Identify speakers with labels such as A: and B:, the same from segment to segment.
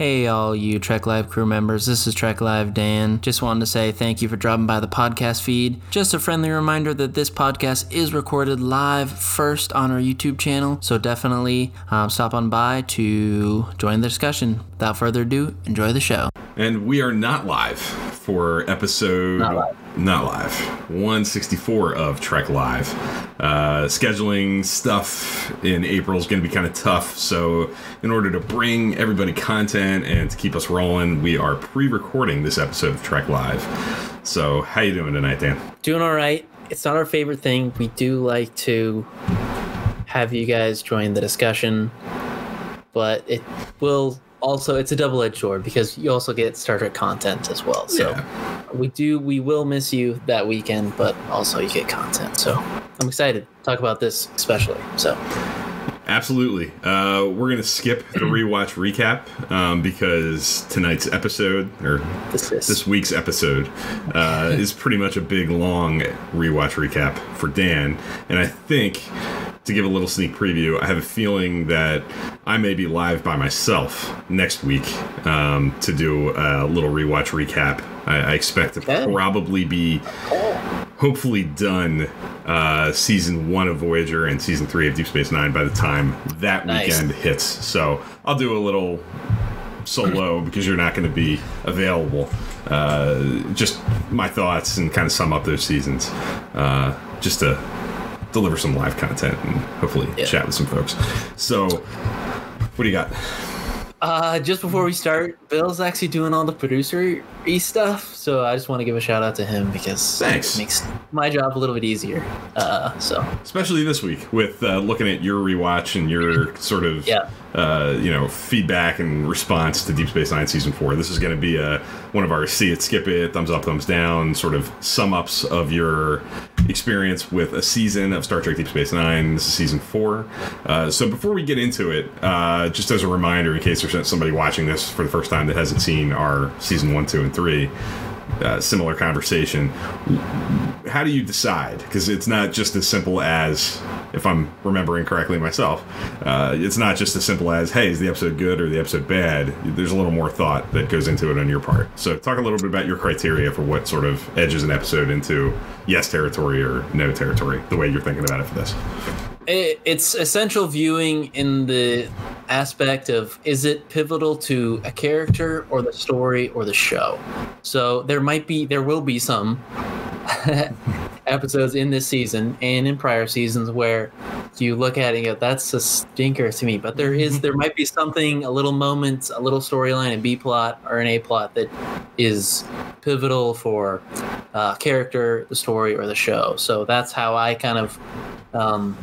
A: Hey, all you Trek Live crew members, this is Trek Live Dan. Just wanted to say thank you for dropping by the podcast feed. Just a friendly reminder that this podcast is recorded live first on our YouTube channel, so definitely um, stop on by to join the discussion. Without further ado, enjoy the show.
B: And we are not live for episode
A: Not live.
B: not live 164 of Trek Live. Uh, scheduling stuff in April is going to be kind of tough, so in order to bring everybody content and to keep us rolling, we are pre-recording this episode of Trek Live. So, how you doing tonight, Dan?
A: Doing all right. It's not our favorite thing. We do like to have you guys join the discussion, but it will also it's a double-edged sword because you also get Star Trek content as well. So
B: Yeah.
A: we do we will miss you that weekend, but also you get content. So I'm excited to talk about this especially. So
B: Absolutely. Uh, we're going to skip the rewatch recap um, because tonight's episode, or
A: this is
B: this week's episode uh, is pretty much a big long rewatch recap for Dan. And I think to give a little sneak preview, I have a feeling that I may be live by myself next week um, to do a little rewatch recap. I, I expect to probably be hopefully done uh, season one of Voyager and season three of Deep Space Nine by the time that
A: Nice.
B: weekend hits. So I'll do a little solo because you're not going to be available. Uh, just my thoughts and kind of sum up those seasons, uh, just to deliver some live content and hopefully
A: Yeah.
B: chat with some folks. So, what do you got?
A: Uh, just before we start, Bill's actually doing all the producer y stuff, so I just want to give a shout out to him because
B: Thanks.
A: it makes my job a little bit easier. Uh, so
B: especially this week with uh, looking at your rewatch and your sort of
A: Yeah.
B: uh, you know feedback and response to Deep Space Nine season four. This is going to be a one of our see it, skip it, thumbs up, thumbs down sort of sum ups of your experience with a season of Star Trek Deep Space Nine. This is season four. Uh, so before we get into it, uh, just as a reminder, in case there's somebody watching this for the first time that hasn't seen our season one, two, and three. Uh, similar conversation how do you decide? Because it's not just as simple as, if I'm remembering correctly myself, uh, it's not just as simple as, hey, is the episode good or the episode bad? There's a little more thought that goes into it on your part. So, talk a little bit about your criteria for what sort of edges an episode into yes territory or no territory, the way you're thinking about it for this.
A: It, it's essential viewing in the aspect of is it pivotal to a character or the story or the show. So there might be, there will be some episodes in this season and in prior seasons where you look at it and go, that's a stinker to me. But there is, there might be something, a little moment, a little storyline, a B plot or an A plot that is pivotal for uh, character, the story, or the show. So that's how I kind of. Um,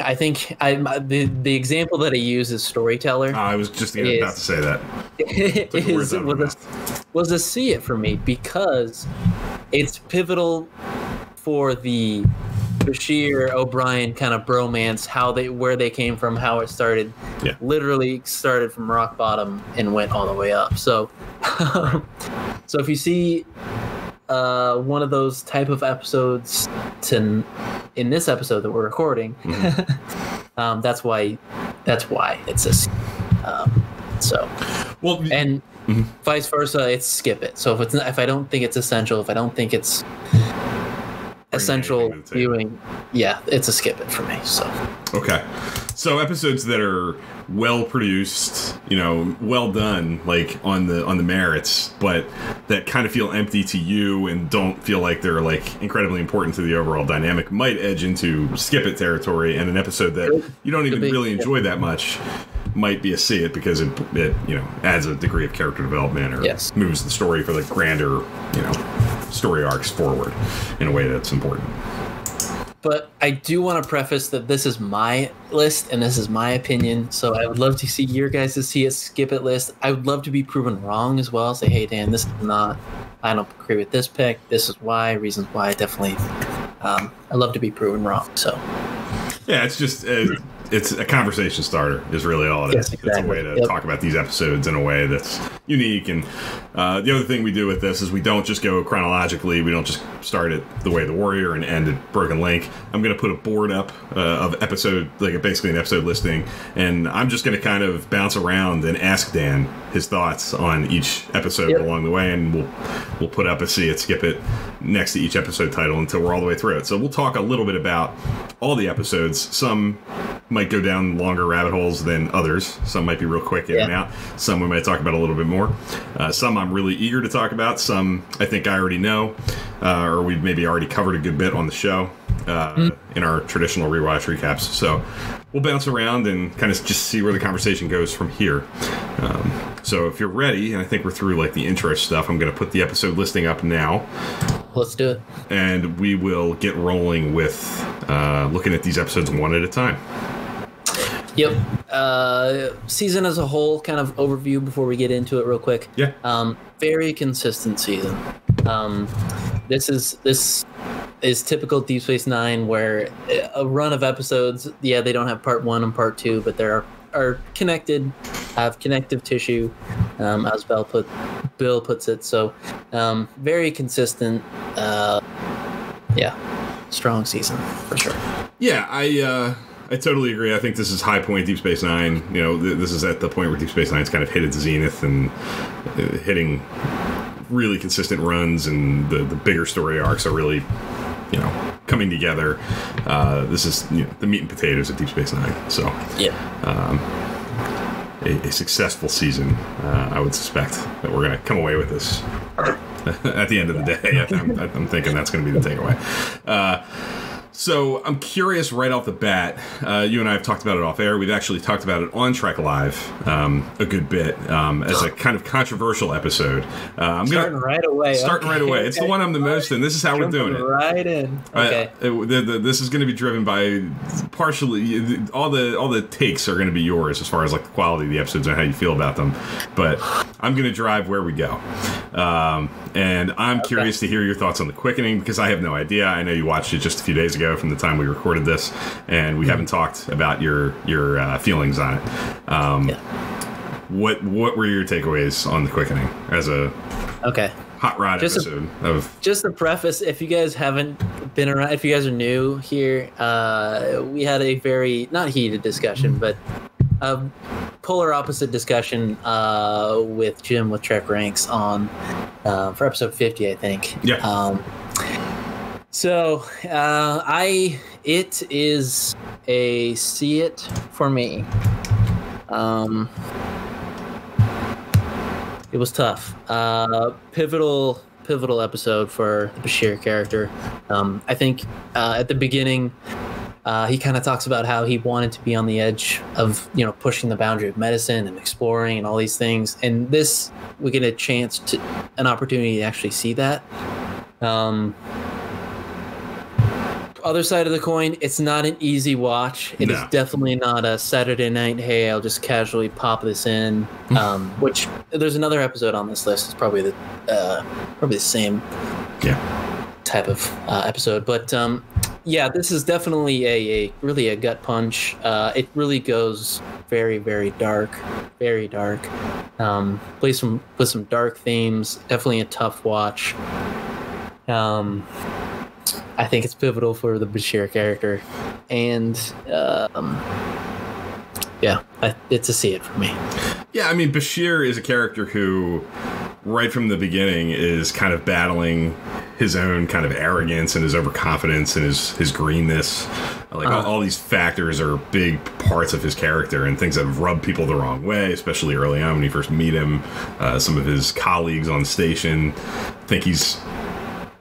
A: I think I my- the the example that I use is storyteller.
B: Ah, I was just about to say that. the
A: is
B: words out of my
A: was a, was a see it for me because it's pivotal for the Bashir O'Brien kind of bromance, how they where they came from, how it started.
B: Yeah.
A: Literally started from rock bottom and went all the way up. So, so if you see uh, one of those type of episodes to in this episode that we're recording, um, that's why that's why it's a. um, so
B: Well,
A: and
B: Mhm.
A: vice versa it's skip it so if it's not, if i don't think it's essential if i don't think it's essential
B: anything to the table.
A: viewing yeah it's a skip it for me so
B: Okay. So episodes that are well produced, you know, well done, like on the on the merits, but that kind of feel empty to you and don't feel like they're like incredibly important to the overall dynamic might edge into skip it territory and an episode that you don't even really enjoy that much might be a see it because it, it you know adds a degree of character development or
A: Yes.
B: moves the story for the grander you know story arcs forward in a way that's important.
A: But i do want to preface that this is my list and this is my opinion so i would love to see your guys to see a skip it list. I would love to be proven wrong as well say hey dan this is not i don't agree with this pick this is why reasons why definitely um, i love to be proven wrong so.
B: Yeah, it's just uh, it's a conversation starter. Is really all it
A: Yes,
B: is.
A: exactly.
B: It's a way to
A: Yep.
B: talk about these episodes in a way that's unique. And uh, the other thing we do with this is we don't just go chronologically. We don't just start at the way of the warrior and end at broken link. I'm going to put a board up uh, of episode, like basically an episode listing, and I'm just going to kind of bounce around and ask Dan his thoughts on each episode
A: Yep.
B: along the way, and we'll we'll put up a see it, skip it next to each episode title until we're all the way through it. So we'll talk a little bit about all the episodes. Some might go down longer rabbit holes than others. Some might be real quick in and out. Some we might talk about a little bit more. Uh, some I'm really eager to talk about. Some I think I already know, uh, or we've maybe already covered a good bit on the show uh, in our traditional rewatch recaps. So we'll bounce around and kind of just see where the conversation goes from here. Um, so if you're ready, and I think we're through like the intro stuff, I'm going to put the episode listing up now
A: Let's do it.
B: and we will get rolling with uh, looking at these episodes one at a time.
A: Yep. Uh, season as a whole, kind of overview before we get into it real quick.
B: Yeah.
A: Um, very consistent season. Um, this is this is typical Deep Space Nine, where a run of episodes. Yeah, they don't have part one and part two, but they're are connected, have connective tissue, um, as Bill put Bill puts it. So, um, very consistent. Uh, yeah, strong season for sure.
B: Yeah, I uh, I totally agree. I think this is high point Deep Space Nine. You know, th- this is at the point where Deep Space Nine's kind of hit its zenith and uh, hitting really consistent runs, and the the bigger story arcs are really, you know, coming together. Uh, this is you know, the meat and potatoes of Deep Space Nine. So.
A: Yeah.
B: a, a successful season. Uh, I would suspect that we're going to come away with this at the end of the day. I'm, I'm thinking that's going to be the takeaway. Uh, so I'm curious right off the bat. Uh, you and I have talked about it off air. We've actually talked about it on Trek Live um, a good bit um, as a kind of controversial episode. Uh, I'm
A: Starting
B: going
A: right away.
B: starting right away. It's the one I'm the most in. This is how we're doing it.
A: Right in.
B: I-
A: Okay.
B: it- the- the- this is going to be driven by partially all the all the takes are going to be yours as far as like the quality of the episodes and how you feel about them. But I'm going to drive where we go, um, and I'm curious to hear your thoughts on the quickening because I have no idea. I know you watched it just a few days ago from the time we recorded this, and we haven't talked about your your uh, feelings on it. Um,
A: Yeah.
B: What what were your takeaways on the quickening as a
A: okay.
B: hot rod
A: Just a-
B: episode of?
A: Just a preface, if you guys haven't been around, if you guys are new here, uh, we had a very not heated discussion, but a polar opposite discussion uh, with Jim with Trek Ranks on uh, for episode fifty, I think.
B: Yeah.
A: Um, so uh, I it is a see it for me. Um, it was tough. Uh, pivotal, pivotal episode for the Bashir character. Um, I think uh, at the beginning, uh, he kind of talks about how he wanted to be on the edge of you know pushing the boundary of medicine and exploring and all these things. And this, we get a chance to an opportunity to actually see that. Um, other side of the coin, it's not an easy watch. It is
B: No.
A: definitely not a Saturday night. Hey, I'll just casually pop this in. Um, which there's another episode on this list. It's probably the uh, probably the same
B: Yeah.
A: type of uh, episode. But um, yeah, this is definitely a, a really a gut punch. Uh, it really goes very very dark, very dark. Um, plays some with some dark themes. Definitely a tough watch. Um, I think it's pivotal for the Bashir character, and um, yeah, I, it's a see it for me.
B: Yeah, I mean, Bashir is a character who, right from the beginning, is kind of battling his own kind of arrogance and his overconfidence and his his greenness. Like all,
A: Uh-huh.
B: all these factors are big parts of his character and things that have rubbed people the wrong way, especially early on when you first meet him. Uh, some of his colleagues on station think he's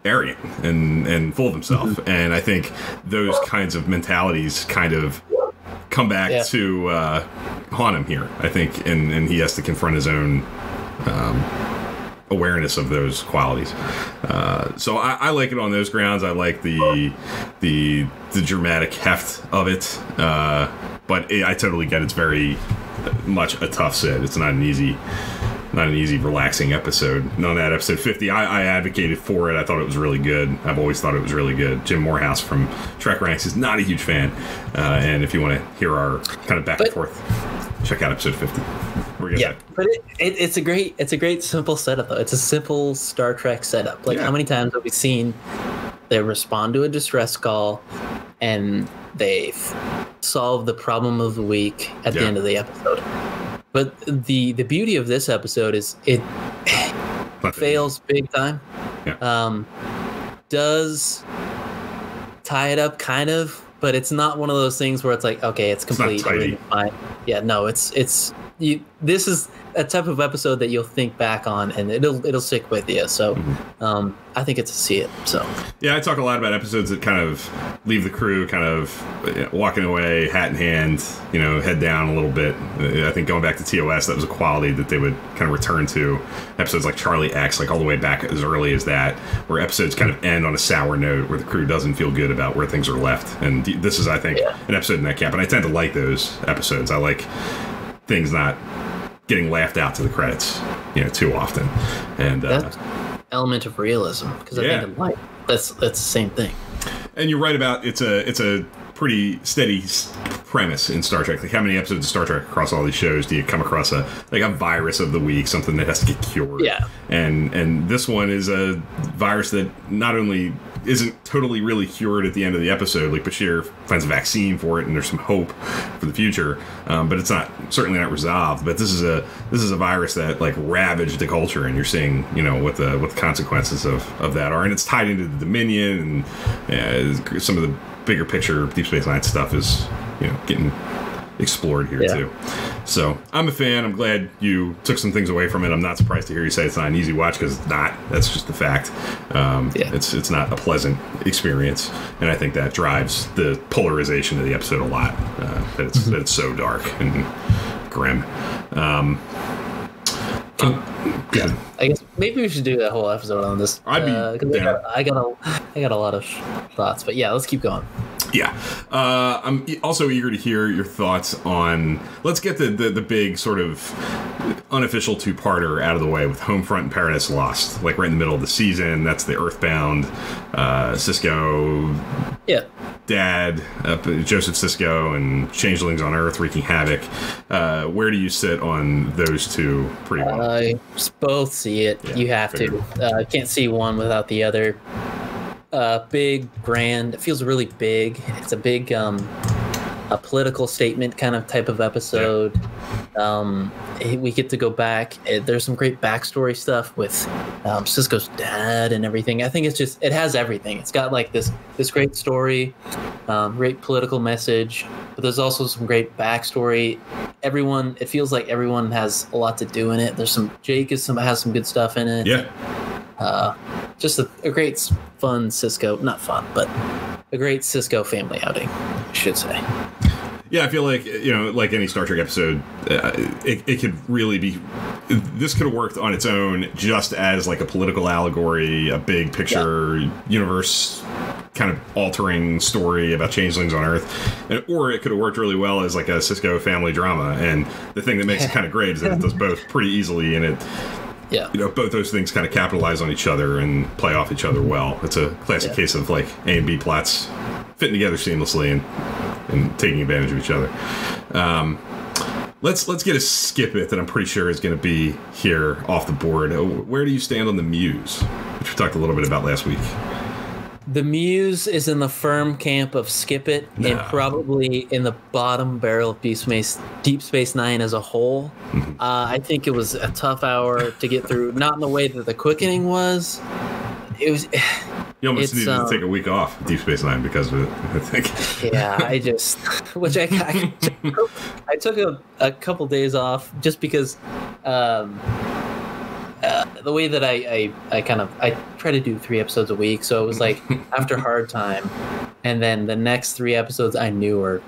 B: arrogant and and full of himself,
A: Mm-hmm.
B: and I think those kinds of mentalities kind of come back
A: Yeah.
B: to uh, haunt him here. I think, and and he has to confront his own um, awareness of those qualities. Uh, so I, I like it on those grounds. I like the the the dramatic heft of it, uh, but it, I totally get it's very much a tough sit. It's not an easy not an easy, relaxing episode. And on that episode 50, I, I advocated for it. I thought it was really good. I've always thought it was really good. Jim Morehouse from Trek Ranks is not a huge fan. Uh, and if you want to hear our kind of back
A: But-
B: and forth, check out episode 50. We're gonna
A: Yeah,
B: say-
A: but it, it, it's a great it's a great simple setup though. It's a simple Star Trek setup. Like
B: Yeah.
A: how many times have we seen they respond to a distress call and they solve the problem of the week at the end of the episode. But the the beauty of this episode is it fails big time.
B: Yeah.
A: Um, does tie it up kind of, but it's not one of those things where it's like, okay, it's complete. fine. Yeah, no, it's it's you. This is a type of episode that you'll think back on and it'll it'll stick with you. So,
B: Mm-hmm.
A: um, I think it's a see it. So
B: Yeah, I talk a lot about episodes that kind of leave the crew kind of walking away, hat in hand, you know, head down a little bit. I think going back to TOS, that was a quality that they would kind of return to. Episodes like Charlie X, like all the way back as early as that, where episodes kind of end on a sour note, where the crew doesn't feel good about where things are left. And this is, I think,
A: Yeah.
B: an episode in that camp. And I tend to like those episodes. I like things not getting laughed out to the credits, you know, too often. And uh,
A: that element of realism because I
B: Yeah.
A: think in life that's that's the same thing.
B: And you're right about it's a it's a pretty steady premise in Star Trek. Like how many episodes of Star Trek across all these shows do you come across a like a virus of the week, something that has to get cured?
A: Yeah.
B: And and this one is a virus that not only isn't totally really cured at the end of the episode, like Bashir finds a vaccine for it, and there's some hope for the future, um, but it's not certainly not resolved. But this is a this is a virus that like ravaged the culture, and you're seeing you know what the what the consequences of of that are, and it's tied into the Dominion and uh, some of the bigger picture Deep Space Nine stuff is you know getting explored here
A: Yeah.
B: too. So I'm a fan. I'm glad you took some things away from it. I'm not surprised to hear you say it's not an easy watch because it's not. That's just the fact. Um,
A: Yeah.
B: It's it's not a pleasant experience, and I think that drives the polarization of the episode a lot. Uh, that it's that it's so dark and grim. Um,
A: Yeah, I guess maybe we should do that whole episode on this.
B: I'd be
A: uh, 'cause I, got, I got a, I got a lot of thoughts, but yeah, let's keep going.
B: Yeah. Uh, I'm also eager to hear your thoughts on. Let's get the, the, the big sort of unofficial two parter out of the way with Homefront and Paradise Lost. Like right in the middle of the season. That's the Earthbound, uh, Sisko,
A: Yeah,
B: Dad, uh, Joseph Sisko, and Changelings on Earth wreaking havoc. Uh, where do you sit on those two pretty well?
A: I both see it.
B: Yeah,
A: you have to. Uh, can't see one without the other. Uh, big, grand. It feels really big. It's a big, um, a political statement kind of type of episode. Um, we get to go back. Eh, There's some great backstory stuff with um, Sisko's dad and everything. I think it's just it has everything. It's got like this this great story, um, great political message, but there's also some great backstory. Everyone, it feels like everyone has a lot to do in it. There's some Jake is some has some good stuff in it.
B: yeah.
A: Uh, just a, a great fun Sisko, not fun, but a great Sisko family outing, I should say.
B: Yeah, I feel like you know, like any Star Trek episode, uh, it, it could really be. This could have worked on its own, just as like a political allegory, a big picture universe, kind of altering story about changelings on Earth, and, or it could have worked really well as like a Sisko family drama. And the thing that makes it kind of great is that it does both pretty easily, and it
A: Yeah.
B: you know both those things kind of capitalize on each other and play off each other well. It's a classic
A: Yeah.
B: case of like A and B plots fitting together seamlessly and and taking advantage of each other. Um, let's let's get a skip it that I'm pretty sure is going to be here off the board. Uh, Where do you stand on the Muse, which we talked a little bit about last week?
A: The Muse is in the firm camp of Skip It and probably in the bottom barrel of Deep Space Deep Space Nine as a whole.
B: Mm-hmm.
A: Uh, I think it was a tough hour to get through. Not in the way that the quickening was. It was,
B: You almost needed
A: um,
B: to take a week off Deep Space Nine because of it. I think.
A: yeah. I just, which I, I, I took a, a couple days off just because. Um, uh, the way that I, I, I kind of I try to do three episodes a week, so it was like after hard time, and then the next three episodes I knew were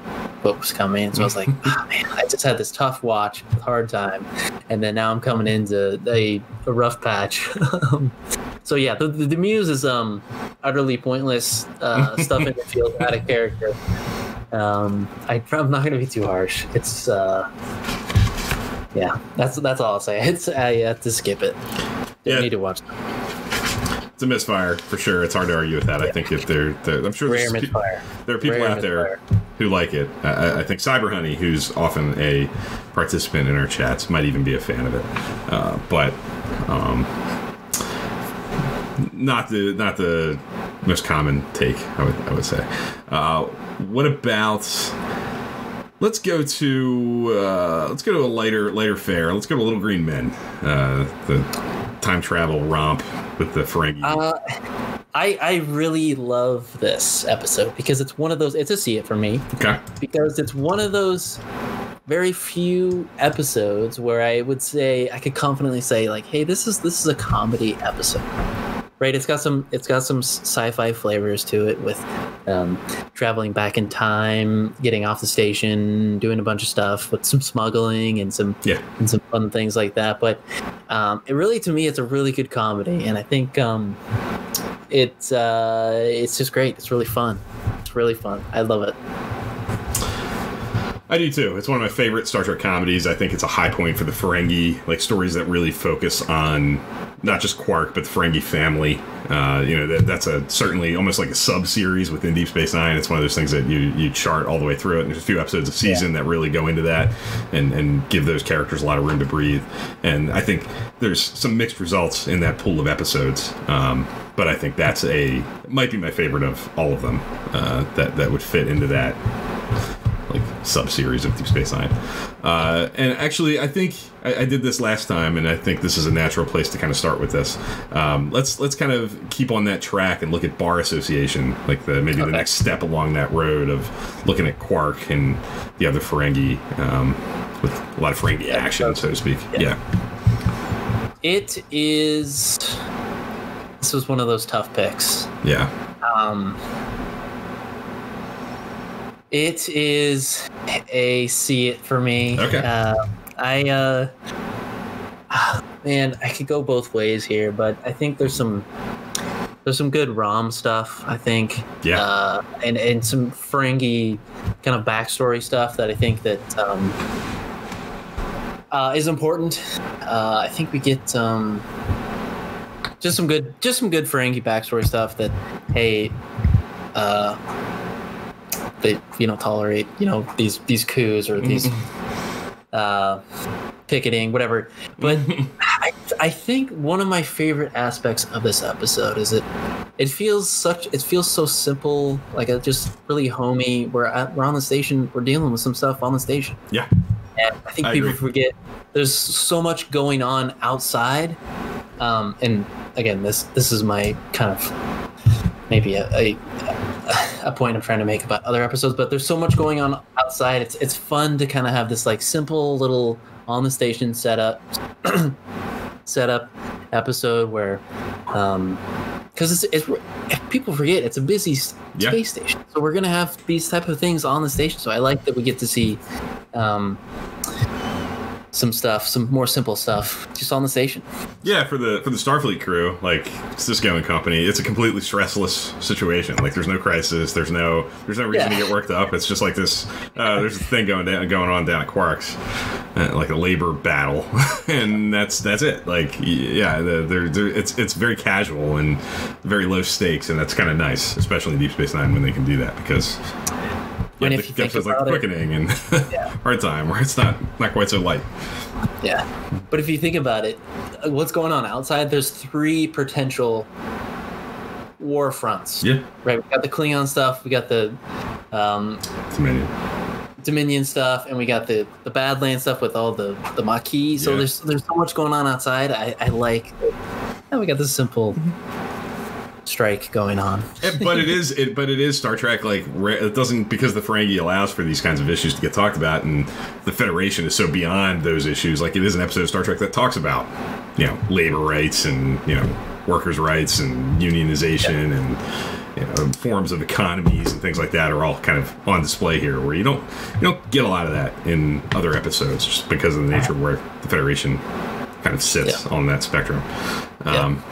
A: what was coming, so I was like, oh, man, I just had this tough watch with hard time, and then now I'm coming into a, a rough patch. so yeah, the, the, the muse is um utterly pointless uh, stuff in the field out of character. Um, I, I'm not gonna be too harsh. It's uh, yeah, that's that's all I'll say. It's I have to skip it. You
B: Yeah.
A: need to watch.
B: It's a misfire for sure. It's hard to argue with that. I think if they're, they're I'm sure
A: Rare
B: there's pe- there are people
A: Rare
B: out there who like it. I- I, I think Cyber Honey, who's often a participant in our chats, might even be a fan of it. Uh, but um, not the not the most common take. I would I would say. Uh, what about? Let's go to uh, let's go to a lighter lighter fare. Let's go to Little Green Men, uh, the time travel romp with the Ferengi.
A: Uh, I I really love this episode because it's one of those. It's a see it for me
B: okay.
A: because it's one of those very few episodes where I would say I could confidently say like, hey, this is this is a comedy episode. Right, it's got some it's got some sci-fi flavors to it with um, traveling back in time, getting off the station, doing a bunch of stuff with some smuggling and some
B: Yeah.
A: and some fun things like that. But um, it really, to me, it's a really good comedy, and I think um, it's uh, it's just great. It's really fun. It's really fun. I love it.
B: I do too. It's one of my favorite Star Trek comedies. I think it's a high point for the Ferengi, like stories that really focus on not just Quark but the Ferengi family. Uh, you know, that, that's a certainly almost like a sub series within Deep Space Nine. It's one of those things that you you chart all the way through it. And there's a few episodes of season that really go into that and and give those characters a lot of room to breathe. And I think there's some mixed results in that pool of episodes. Um, but I think that's a might be my favorite of all of them. Uh, that that would fit into that like sub series of Deep Space Nine. Uh, and actually, I think I, I did this last time, and I think this is a natural place to kind of start with this. Um, let's let's kind of keep on that track and look at Bar Association, like the maybe the next step along that road of looking at Quark and the other Ferengi um, with a lot of Ferengi action, so to speak.
A: Yeah.
B: Yeah,
A: It is. This was one of those tough picks.
B: yeah,
A: Um, it is a see it for me.
B: Okay.
A: Uh, I uh, man, I could go both ways here, but I think there's some there's some good ROM stuff. I think.
B: Yeah.
A: Uh, and and some Ferengi kind of backstory stuff that I think that um, uh, is important. Uh, I think we get um, just some good just some good Ferengi backstory stuff that hey uh they you know tolerate you know these these coups or these uh picketing whatever. But I, I think one of my favorite aspects of this episode is it it feels such it feels so simple like a just really homey. We're at, we're on the station we're dealing with some stuff on the station.
B: Yeah,
A: and I think
B: I
A: people
B: agree.
A: forget there's so much going on outside. Um, and again, this this is my kind of maybe a, a a point I'm trying to make about other episodes, but there's so much going on outside. It's it's fun to kind of have this like simple little on the station setup setup episode where um because it's, it's if people forget it's a busy
B: Yeah.
A: space station so we're gonna have these type of things on the station so i like that we get to see um some stuff some more simple stuff just on the station
B: Yeah, for the for the Starfleet crew, like Sisko and company, it's a completely stressless situation. Like there's no crisis, there's no there's no reason
A: Yeah.
B: to get worked up. It's just like this. Uh, there's a thing going down going on down at Quarks, uh, like a labor battle, and that's that's it. Like yeah, the, they're, they're, it's it's very casual and very low stakes, and that's kind of nice, especially in Deep Space Nine when they can do that because.
A: And
B: Yeah,
A: if
B: the
A: you think
B: episodes like
A: it-
B: quickening and
A: Yeah.
B: hard time where it's not not quite so light.
A: yeah but if you think about it uh, what's going on outside there's three potential war fronts
B: Yeah,
A: right we got the klingon stuff we got the um
B: amazing.
A: Dominion stuff, and we got the the Badland stuff with all the the Maquis. So
B: Yeah.
A: there's there's so much going on outside. I, I like. And we got this simple strike going on.
B: Eh, but it is it but it is Star Trek like it doesn't because the Ferengi allows for these kinds of issues to get talked about and the Federation is so beyond those issues like it is an episode of Star Trek that talks about you know labor rights and you know workers rights and unionization and you know, forms of economies and things like that are all kind of on display here where you don't you don't get a lot of that in other episodes just because of the nature of where the Federation kind of sits
A: Yeah.
B: on that spectrum.
A: Yeah.
B: Um,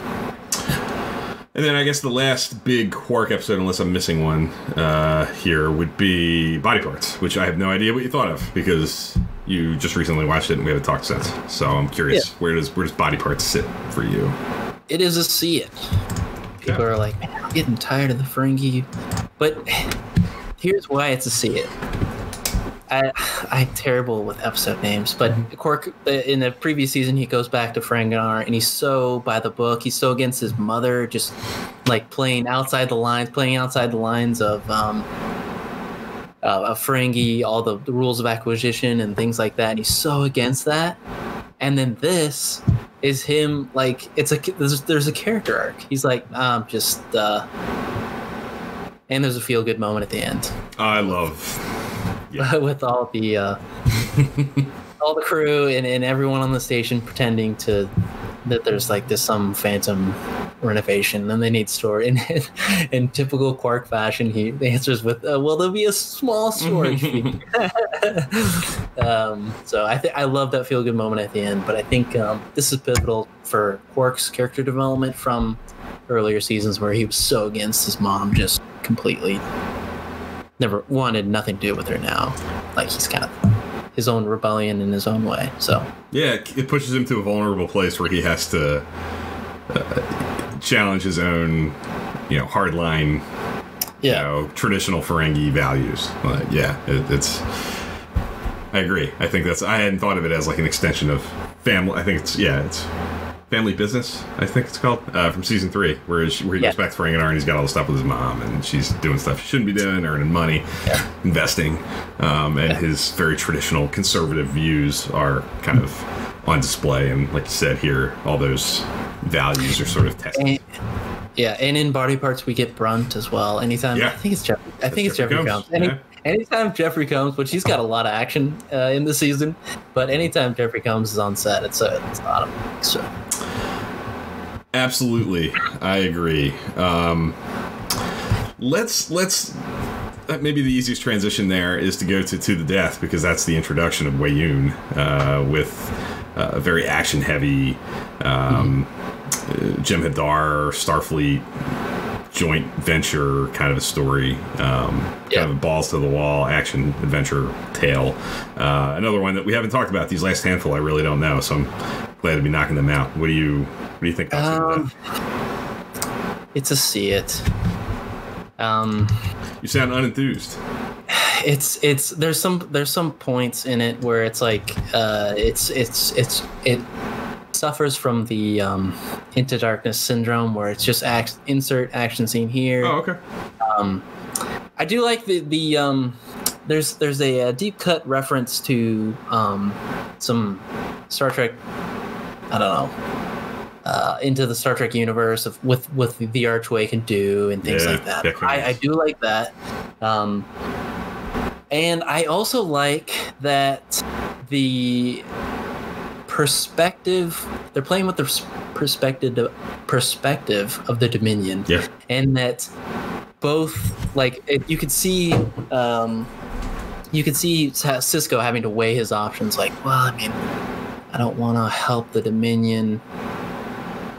B: And then I guess the last big Quark episode, unless I'm missing one uh, here, would be Body Parts, which I have no idea what you thought of because You just recently watched it, and we haven't talked since. So I'm curious,
A: Yeah.
B: where does where does Body Parts sit for you?
A: It is a see it. People
B: Yeah.
A: are like, man, I'm getting tired of the Ferengi. But here's why it's a see it. I, I'm terrible with episode names, but Quark uh, in the previous season he goes back to Ferenginar and he's so by the book. He's so against his mother, just like playing outside the lines, playing outside the lines of um, uh, of Ferengi, all the, the rules of acquisition and things like that. And he's so against that. And then this is him like it's a there's, there's a character arc. He's like um just uh, and there's a feel good moment at the end
B: I love. Yeah.
A: with all the uh, all the crew and, and everyone on the station pretending to that there's like this some phantom renovation and they need storage in, in typical quark fashion he answers with uh, well there'll be a small storage um, so i think i love that feel good moment at the end but i think um, this is pivotal for quark's character development from earlier seasons where he was so against his mom just completely never wanted nothing to do with her now. Like he's kind of his own rebellion in his own way. So
B: Yeah, it pushes him to a vulnerable place where he has to uh, challenge his own, you know, hardline, you know, traditional Ferengi values. But yeah, it, it's. I agree. I think that's. I hadn't thought of it as like an extension of family. I think it's yeah, it's family business. I think it's called uh, from season three, where she, where he
A: Yeah.
B: goes back to Ferenginar and he's got all the stuff with his mom, and she's doing stuff she shouldn't be doing, earning money,
A: Yeah.
B: investing, um, and his very traditional conservative views are kind of on display. And like you said here, all those values are sort of tested.
A: and, yeah, and in body parts we get Brunt as well. Anytime
B: Yeah.
A: I think it's Jeffrey. I think it's
B: Jeffrey Combs.
A: Any,
B: yeah.
A: Anytime Jeffrey Combs, which he's got a lot of action uh, in the season, but anytime Jeffrey Combs is on set, it's a it's not a so.
B: Absolutely, I agree. Um, let's let's uh, maybe the easiest transition there is to go to to the death because that's the introduction of Weyoun uh, with uh, a very action heavy um, uh, Jem'Hadar Starfleet joint venture kind of a story. Um,
A: Yeah.
B: Kind of a balls to the wall action adventure tale. Uh, another one that we haven't talked about. These last handful, I really don't know, so I'm glad to be knocking them out. What do you What do you think?
A: Um, it's a see it. Um,
B: You sound unenthused.
A: it's it's there's some there's some points in it where it's like uh it's it's it's it suffers from the um into darkness syndrome where it's just act insert action scene here
B: Oh, okay.
A: um i do like the the um there's there's a, uh deep cut reference to um some star trek i don't know uh, into the Star Trek universe of with with the Archway can do and things
B: Yeah,
A: like that.
B: that
A: I, I do like that, um, and I also like that the perspective they're playing with the perspective perspective of the Dominion,
B: Yeah.
A: and that both like it, you could see um, you could see Sisko having to weigh his options. Like, well, I mean, I don't want to help the Dominion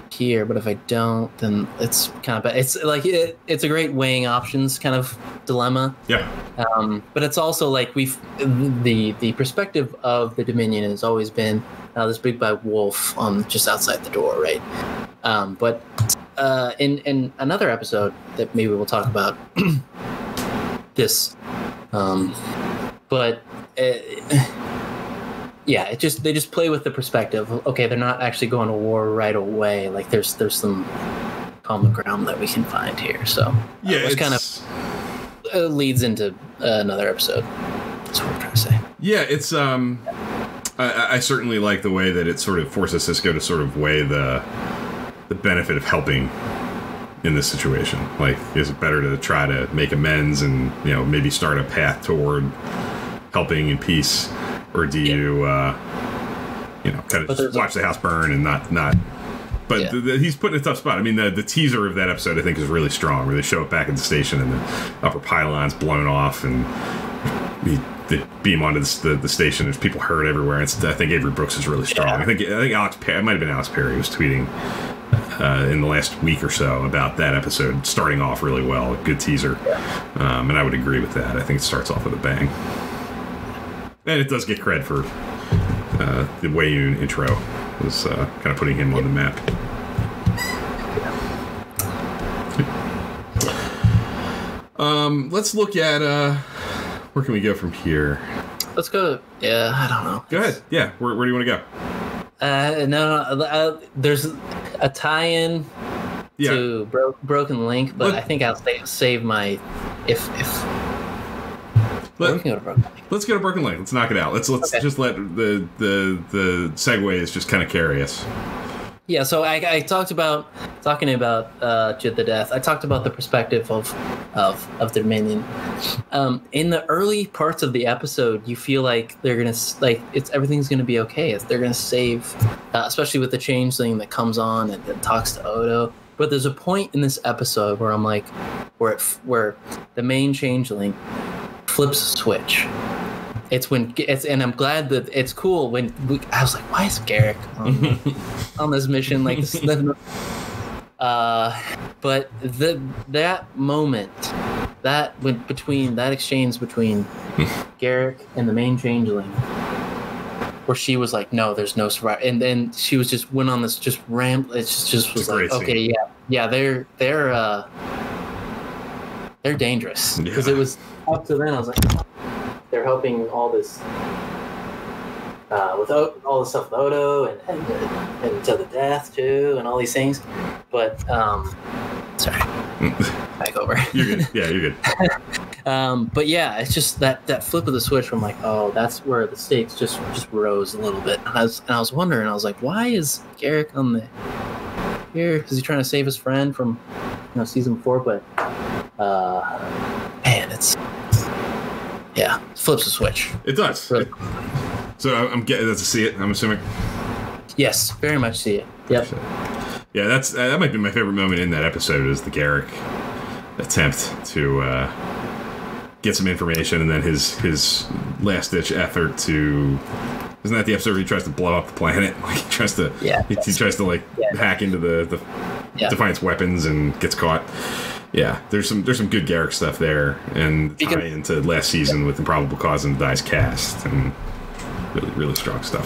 A: here, but if I don't, then it's kind of bad. It's like it, it's a great weighing options kind of dilemma.
B: Yeah.
A: Um, but it's also like we've the the perspective of the Dominion has always been uh, this big bad wolf on just outside the door, right? Um, but uh, in in another episode that maybe we'll talk about this, um, but. Uh, yeah, it just they just play with the perspective. Okay, they're not actually going to war right away. Like there's there's some common ground that we can find here. So
B: Yeah.
A: which kind of uh, leads into uh, another episode. That's what I'm trying to say.
B: Yeah, it's um, I- I, I certainly like the way that it sort of forces Sisko to sort of weigh the the benefit of helping in this situation. Like, is it better to try to make amends and you know maybe start a path toward helping in peace, or do you uh, you know kind
A: But
B: of
A: there's a-
B: watch the house burn and not not. But
A: Yeah.
B: the, the, he's put in a tough spot. I mean, the, the teaser of that episode I think is really strong, where they show up back at the station and the upper pylon's blown off and we they beam onto the, the, the station. There's people hurt everywhere. It's, I think Avery Brooks is really strong.
A: Yeah.
B: I think I think Alex Perry, it might have been Alex Perry was tweeting uh, in the last week or so about that episode starting off really well. A good teaser, um, and I would agree with that. I think it starts off with a bang. and it does get cred for uh, the Weyoun intro was uh, kind of putting him on the map. Um, let's look at uh, where can we go from here?
A: Let's go. Yeah, I don't know.
B: Go ahead. Yeah, where, where do you want to go?
A: Uh, no, no uh, there's a tie-in
B: Yeah,
A: to Bro- Broken Link, but
B: Let-
A: I think I'll sa- save my if if
B: Let-
A: we can go Broken Link.
B: let's go to Broken Link. Let's knock it out. Let's let's
A: Okay.
B: just let the the the segues just kind of carry us.
A: Yeah, so I, I talked about talking about uh, Jid the Death. I talked about the perspective of of of the Dominion. Um, in the early parts of the episode, you feel like they're gonna like it's everything's gonna be okay. It's, they're gonna save, uh, especially with the changeling that comes on and, and talks to Odo. But there's a point in this episode where I'm like, where it, where the main changeling flips a switch. It's when it's and I'm glad that it's cool when we, I was like, why is Garak on, on this mission? Like, this, uh, but the that moment, that went between that exchange between Garak and the main changeling, where she was like, no, there's no survivor, and then she was just went on this just ramp. It just just was like, okay, yeah, yeah, they're they're uh they're dangerous because
B: Yeah.
A: it was up to then. I was like, they're helping all this uh, with o- all the stuff with Odo and and, and to the death too, and all these things. But um, sorry, back over.
B: You're good. Yeah, you're good.
A: Um, but yeah, it's just that that flip of the switch from like, oh, that's where the stakes just just rose a little bit. And I was and I was wondering, I was like, why is Garak on the here? Is he trying to save his friend from you know season four? But uh, man, it's yeah, flips the switch.
B: It does.
A: Really.
B: So I- I'm getting that's to see it. I'm assuming.
A: Yes, very much see it. Yep.
B: Yeah, that's uh, that might be my favorite moment in that episode is the Garak attempt to uh, get some information, and then his his last ditch effort to. Isn't that the episode where he tries to blow up the planet? Like he tries to,
A: Yeah,
B: he, he tries to like
A: yeah.
B: hack into the the
A: Yeah.
B: Defiance weapons and gets caught. Yeah, there's some there's some good Garak stuff there, and tie into last season with Improbable Cause and Dies Cast, and really really strong stuff.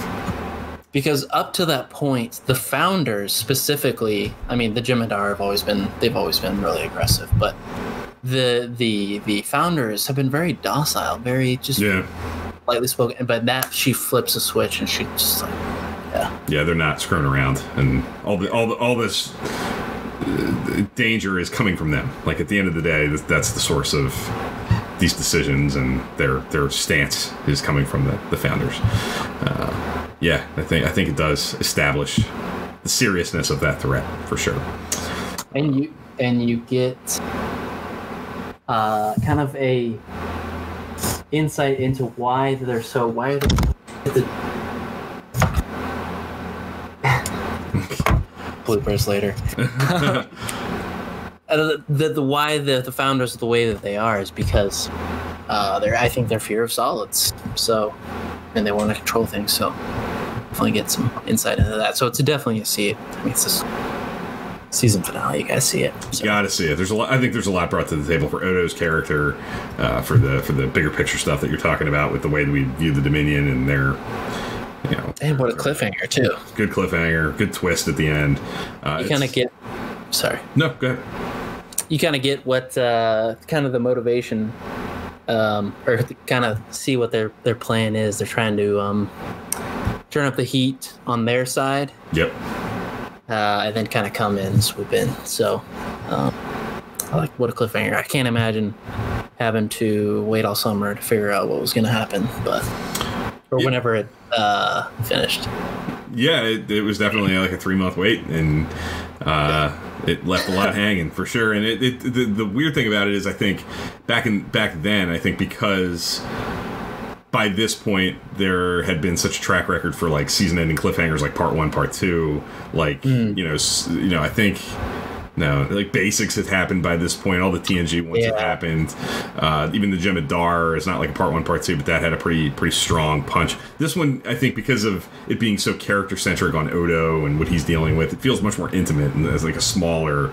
A: because up to that point the founders specifically i mean the Jem'Hadar have always been they've always been really aggressive but the the the founders have been very docile very just
B: Yeah,
A: lightly spoken but that she flips a switch and she just like yeah
B: yeah, they're not screwing around, and all the all the, all this danger is coming from them. Like at the end of the day, that's the source of these decisions, and their their stance is coming from the, the founders. Uh, yeah, I think I think it does establish the seriousness of that threat for sure.
A: and you and you get uh kind of a insight into why they're so why are they bloopers later Uh, the, the, the why the, the founders are the way that they are is because uh, they're I think they're fear of solids. So and they want to control things. So definitely get some insight into that. So it's definitely a see it. I mean, it's this season finale. You guys see it. So,
B: Got to see it. There's a lot. I think there's a lot brought to the table for Odo's character, uh, for the for the bigger picture stuff that you're talking about with the way that we view the Dominion and their, you know,
A: and what a cliffhanger too.
B: good cliffhanger, good twist at the end. Uh,
A: You kind of get. Sorry.
B: no, go ahead.
A: you kind of get what uh, kind of the motivation um, or kind of see what their their plan is they're trying to um, turn up the heat on their side
B: Yep.
A: uh, and then kind of come in swoop in so um, I like what a cliffhanger i can't imagine having to wait all summer to figure out what was going to happen but or
B: Yeah.
A: whenever it uh, finished
B: Yeah, it, it was definitely like a three month wait, and uh, it left a lot hanging for sure. And it, it the, the weird thing about it is, I think back in back then, I think because by this point there had been such a track record for like season ending cliffhangers, like part one, part two, like you know, you know, I think. No, like basics had happened by this point. All the TNG ones had
A: Yeah.
B: happened. Uh, even the Jem'Hadar is not like a part one, part two, but that had a pretty pretty strong punch. This one, I think, because of it being so character centric on Odo and what he's dealing with, it feels much more intimate and as like a smaller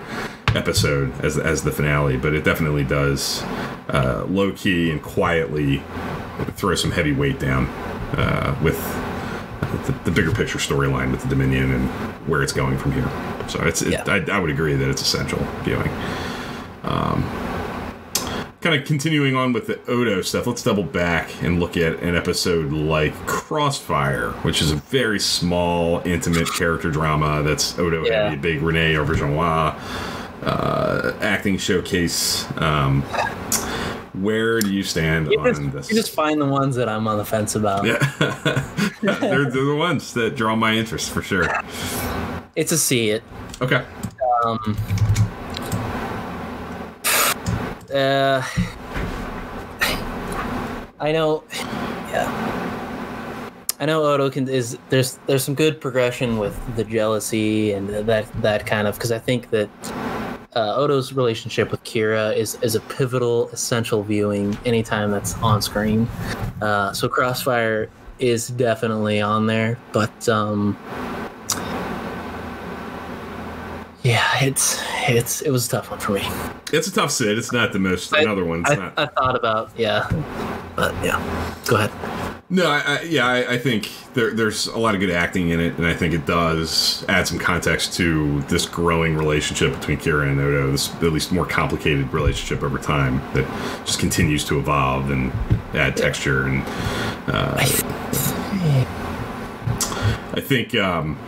B: episode as as the finale. But it definitely does uh, low key and quietly throw some heavy weight down uh, with the, the bigger picture storyline with the Dominion and where it's going from here. So it's it,
A: Yeah.
B: I, I would agree that it's essential viewing. Um, kind of continuing on with the Odo stuff, let's double back and look at an episode like Crossfire, which is a very small, intimate character drama that's Odo
A: Yeah.
B: heavy, big Rene Auberjonois uh, acting showcase. Um, where do you stand
A: You
B: on
A: just,
B: this?
A: you just find the ones that I'm on the fence about.
B: yeah, they're, they're the ones that draw my interest for sure.
A: It's a see it.
B: Okay.
A: Um, uh, I know. Yeah. I know Odo can is there's there's some good progression with the jealousy and that that kind of because I think that uh, Odo's relationship with Kira is is a pivotal essential viewing anytime that's on screen. Uh, so Crossfire is definitely on there, but um, yeah, it's it's it was a tough one for me.
B: It's a tough sit. It's not the most.
A: I-
B: another one. It's
A: I,
B: not.
A: I thought about yeah, but yeah, go ahead.
B: No, I, I, yeah, I, I think there, there's a lot of good acting in it, and I think it does add some context to this growing relationship between Kira and Odo. This at least more complicated relationship over time that just continues to evolve and add texture. And uh, I think um,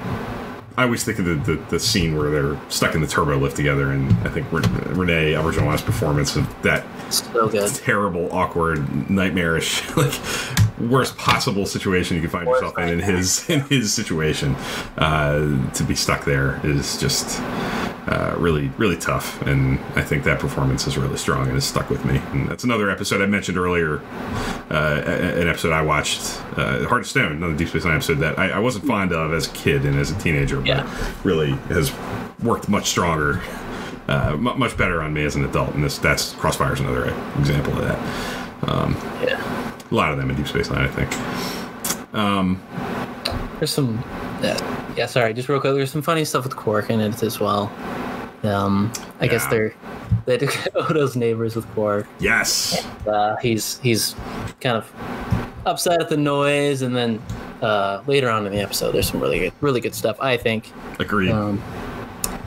B: I always think of the, the, the scene where they're stuck in the turbo lift together, and I think Re- Renee Auberjonois' performance of that
A: So
B: terrible, awkward, nightmarish, like worst possible situation you can find
A: Worst
B: yourself in in his in his situation. Uh, to be stuck there is just uh, really really tough, and I think that performance is really strong and has stuck with me. And that's another episode I mentioned earlier, uh, an episode I watched, uh, Heart of Stone, another Deep Space Nine episode that I, I wasn't fond of as a kid and as a teenager, but
A: Yeah.
B: really has worked much stronger uh, mu much better on me as an adult, and this that's Crossfire's another example of that. Um,
A: Yeah.
B: A lot of them in Deep Space Nine, I think.
A: There's some yeah, yeah, sorry, just real quick, there's some funny stuff with Quark in it as well. Um I guess
B: Yeah.
A: they're they do Odo's neighbors with Quark.
B: Yes,
A: Uh he's he's kind of upset at the noise and then uh later on in the episode there's some really good really good stuff, I think.
B: agreed.
A: um,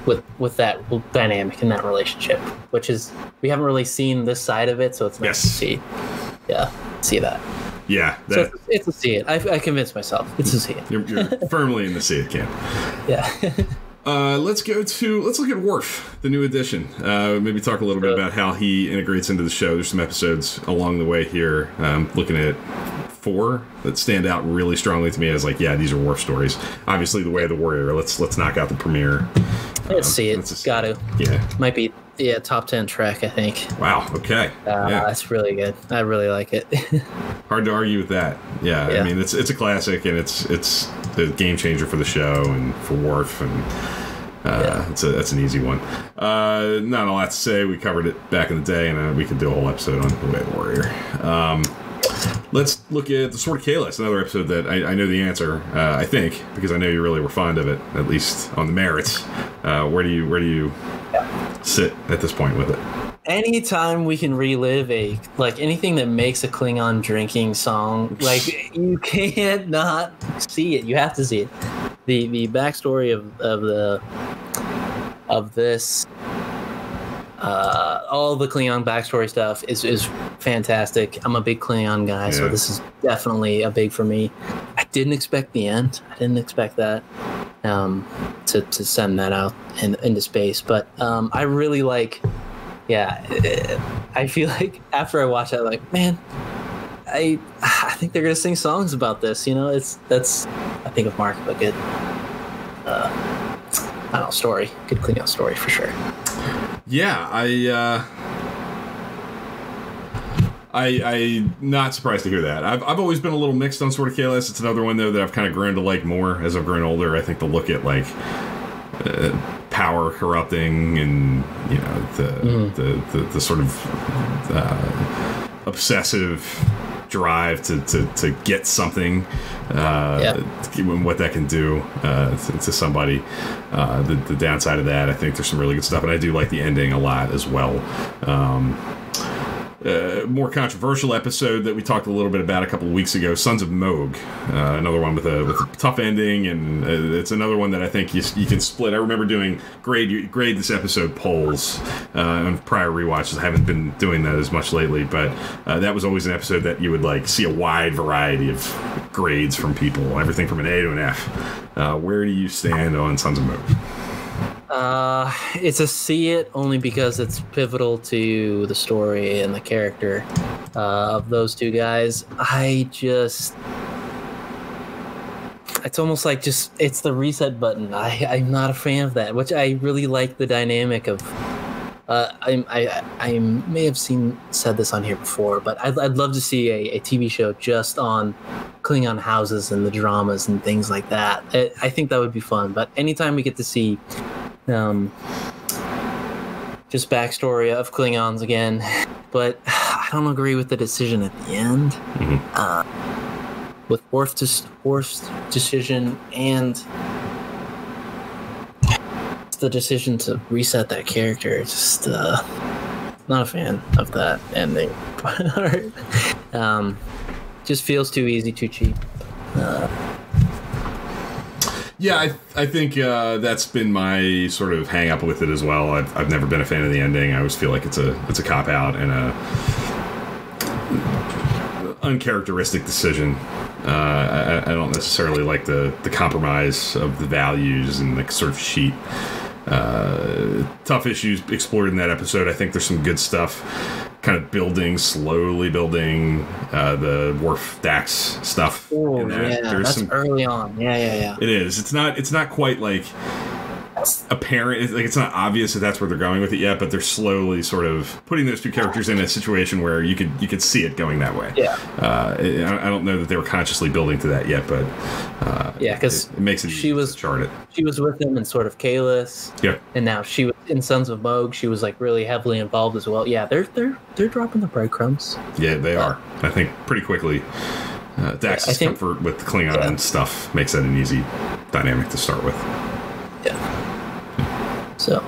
A: with with that dynamic in that relationship, which is we haven't really seen this side of it, so it's nice
B: Yes.
A: to see. Yeah, see that.
B: yeah,
A: So it's, it's a see it. I, I convinced myself. It's a see it.
B: you're, you're firmly in the see it camp.
A: Yeah.
B: Uh, let's go to let's look at Worf, the new addition. Uh, maybe talk a little bit about how he integrates into the show. There's some episodes along the way here. Um, looking at four that stand out really strongly to me as like, yeah, these are Worf stories. Obviously, the way of the warrior. Let's let's knock out the premiere.
A: Let's see it.
B: just-
A: Got to.
B: Yeah.
A: Might be yeah top ten track. I think.
B: Wow. Okay.
A: Uh,
B: yeah.
A: That's really good. I really like it.
B: Hard to argue with that. Yeah,
A: yeah, I
B: mean it's it's a classic and it's it's the game changer for the show and for Worf and uh,
A: Yeah.
B: it's a that's an easy one. Uh, not a lot to say. We covered it back in the day, and uh, we could do a whole episode on the Way of the Warrior. Um, let's look at the Sword of Kahless, another episode that I, I know the answer. Uh, I think because I know you really were fond of it, at least on the merits. Uh, where do you where do you sit at this point with it?
A: Anytime we can relive a like anything that makes a Klingon drinking song, like you can't not see it. You have to see it. The the backstory of, of the of this uh, all the Klingon backstory stuff is, is fantastic. I'm a big Klingon guy, so this is definitely a big for me. I didn't expect the end. I didn't expect that um, to, to send that out in, into space, but um, I really like. Yeah, I feel like after I watch that, like man, I I think they're gonna sing songs about this. You know, it's that's I think of Mark a good. Uh, I don't know story, good Klingon story for sure.
B: Yeah, I, uh, I, I, not surprised to hear that. I've, I've always been a little mixed on Sword of Kahless. It's another one though that I've kind of grown to like more as I've grown older. I think the look at like uh, power corrupting and you know the the, the, the sort of uh, obsessive drive to, to, to get something uh,
A: Yeah.
B: what that can do uh, to, to somebody. Uh, the, the downside of that, I think there's some really good stuff, and I do like the ending a lot as well. Um, uh, more controversial episode that we talked a little bit about a couple of weeks ago, Sons of Mogh, uh, another one with a, with a tough ending, and uh, it's another one that I think you, you can split. I remember doing grade grade this episode polls uh, on prior rewatches. I haven't been doing that as much lately, but uh, that was always an episode that you would like see a wide variety of grades from people, everything from an A to an F. Uh, where do you stand on Sons of Mogh?
A: Uh, it's a see it only because it's pivotal to the story and the character uh, of those two guys. I just. It's almost like just it's the reset button. I I'm not a fan of that, which I really like the dynamic of. Uh, I, I I may have seen said this on here before, but I'd, I'd love to see a, a TV show just on Klingon houses and the dramas and things like that. I, I think that would be fun. But anytime we get to see um, just backstory of Klingons again, but I don't agree with the decision at the end.
B: Mm-hmm.
A: Uh, with Worf's, Worf's decision and the decision to reset that character, just uh, not a fan of that ending. um, just feels too easy, too cheap. Uh,
B: yeah, I, I think uh, that's been my sort of hang up with it as well. I've, I've never been a fan of the ending. I always feel like it's a it's a cop out and a uncharacteristic decision. Uh, I, I, don't necessarily like the the compromise of the values and the sort of sheet. Uh, tough issues explored in that episode. I think there's some good stuff kind of building, slowly building uh, the Worf Dax stuff.
A: Oh, yeah, There's that's some, early on. Yeah, yeah, yeah.
B: It is. It's not. It's not quite like apparent. It's like it's not obvious that that's where they're going with it yet, but they're slowly sort of putting those two characters in a situation where you could you could see it going that way.
A: Yeah.
B: Uh, I don't know that they were consciously building to that yet, but uh,
A: yeah, because
B: it, it, makes it
A: she was. She was with him in Sword of Kahless.
B: Yeah.
A: And now she was in Sons of Mogh. She was like really heavily involved as well. Yeah, they're they're they're dropping the breadcrumbs.
B: Yeah, they are. I think pretty quickly. Uh, Dax's yeah, think, comfort with the Klingon yeah. stuff makes that an easy dynamic to start with.
A: Yeah. So.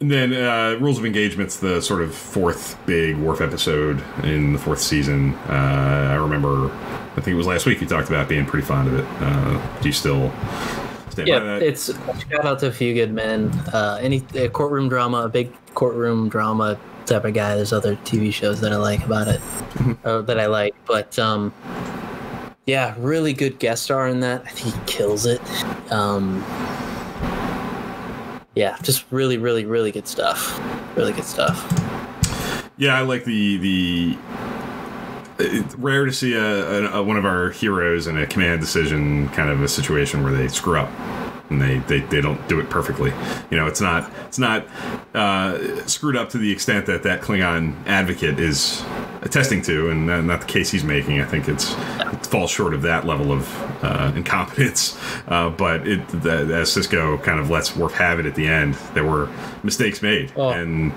B: And then uh, Rules of Engagement's the sort of fourth big Worf episode in the fourth season. Uh, I remember, I think it was last week you talked about being pretty fond of it. Uh, do you still stand
A: yeah,
B: by that?
A: it's shout out to A Few Good Men. Uh, any courtroom drama, a big courtroom drama type of guy. There's other TV shows that I like about it, mm-hmm. uh, that I like. But um, yeah, really good guest star in that. I think he kills it. Um, yeah, just really, really, really good stuff. Really good stuff.
B: Yeah, I like the the. It's rare to see a, a, one of our heroes in a command decision kind of a situation where they screw up and they, they, they don't do it perfectly. You know, it's not it's not uh, screwed up to the extent that that Klingon advocate is attesting to, and not the case he's making. I think it's it falls short of that level of uh, incompetence. Uh, but it the, as Sisko kind of lets Worf have it at the end, there were mistakes made, oh, and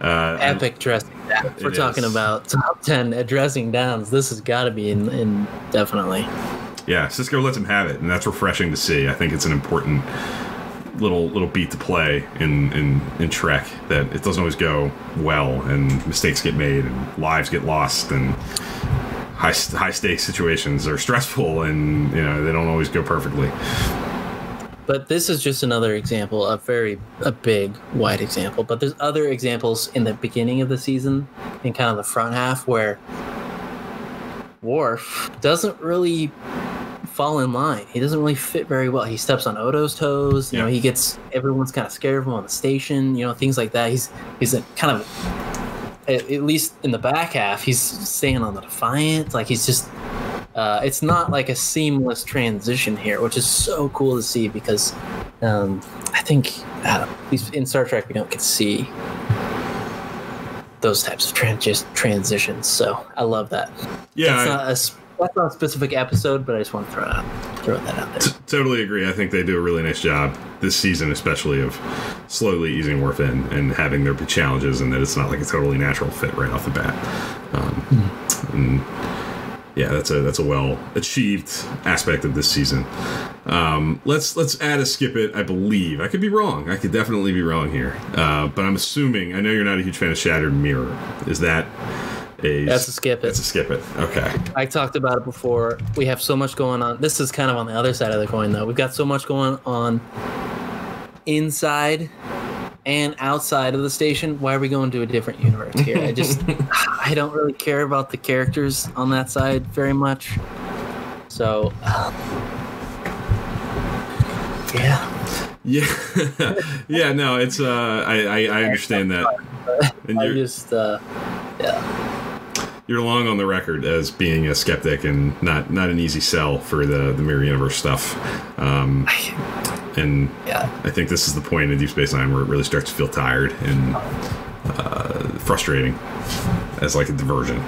B: uh,
A: epic dressing. Down. We're talking is. about top ten dressing downs. This has got to be in, in definitely.
B: Yeah, Sisko lets him have it, and that's refreshing to see. I think it's an important little little beat to play in in in Trek that it doesn't always go well, and mistakes get made, and lives get lost, and high high stakes situations are stressful, and you know they don't always go perfectly.
A: But this is just another example, a very a big wide example. But there's other examples in the beginning of the season, in kind of the front half, where Worf doesn't really fall in line. He doesn't really fit very well. He steps on Odo's toes. You yeah. know, he gets everyone's kind of scared of him on the station. You know, things like that. He's he's a kind of at, at least in the back half, he's staying on the Defiant. Like he's just. Uh, it's not like a seamless transition here, which is so cool to see because um, I think uh, in Star Trek we don't get to see those types of trans- transitions. So I love that.
B: Yeah,
A: it's not a that's not a specific episode, but I just want to throw out, throw that out there. T-
B: totally agree. I think they do a really nice job this season, especially of slowly easing Worf in and having there be challenges, and that it's not like a totally natural fit right off the bat. Um, mm-hmm. and yeah, that's a that's a well achieved aspect of this season. Um, let's let's add a skip it. I believe I could be wrong. I could definitely be wrong here, uh, but I'm assuming. I know you're not a huge fan of Shattered Mirror. Is that
A: That's a skip it.
B: That's a skip it. Okay.
A: I talked about it before. We have so much going on. This is kind of on the other side of the coin, though. We've got so much going on inside and outside of the station. Why are we going to a different universe here? I just, I don't really care about the characters on that side very much. So, um, yeah.
B: Yeah. yeah. No, it's. Uh, I I, I understand that. And
A: I
B: you're,
A: just, uh, yeah.
B: You're long on the record as being a skeptic and not not an easy sell for the the mirror universe stuff. Um, and
A: Yeah.
B: I think this is the point in Deep Space Nine where it really starts to feel tired and uh, frustrating as like a diversion.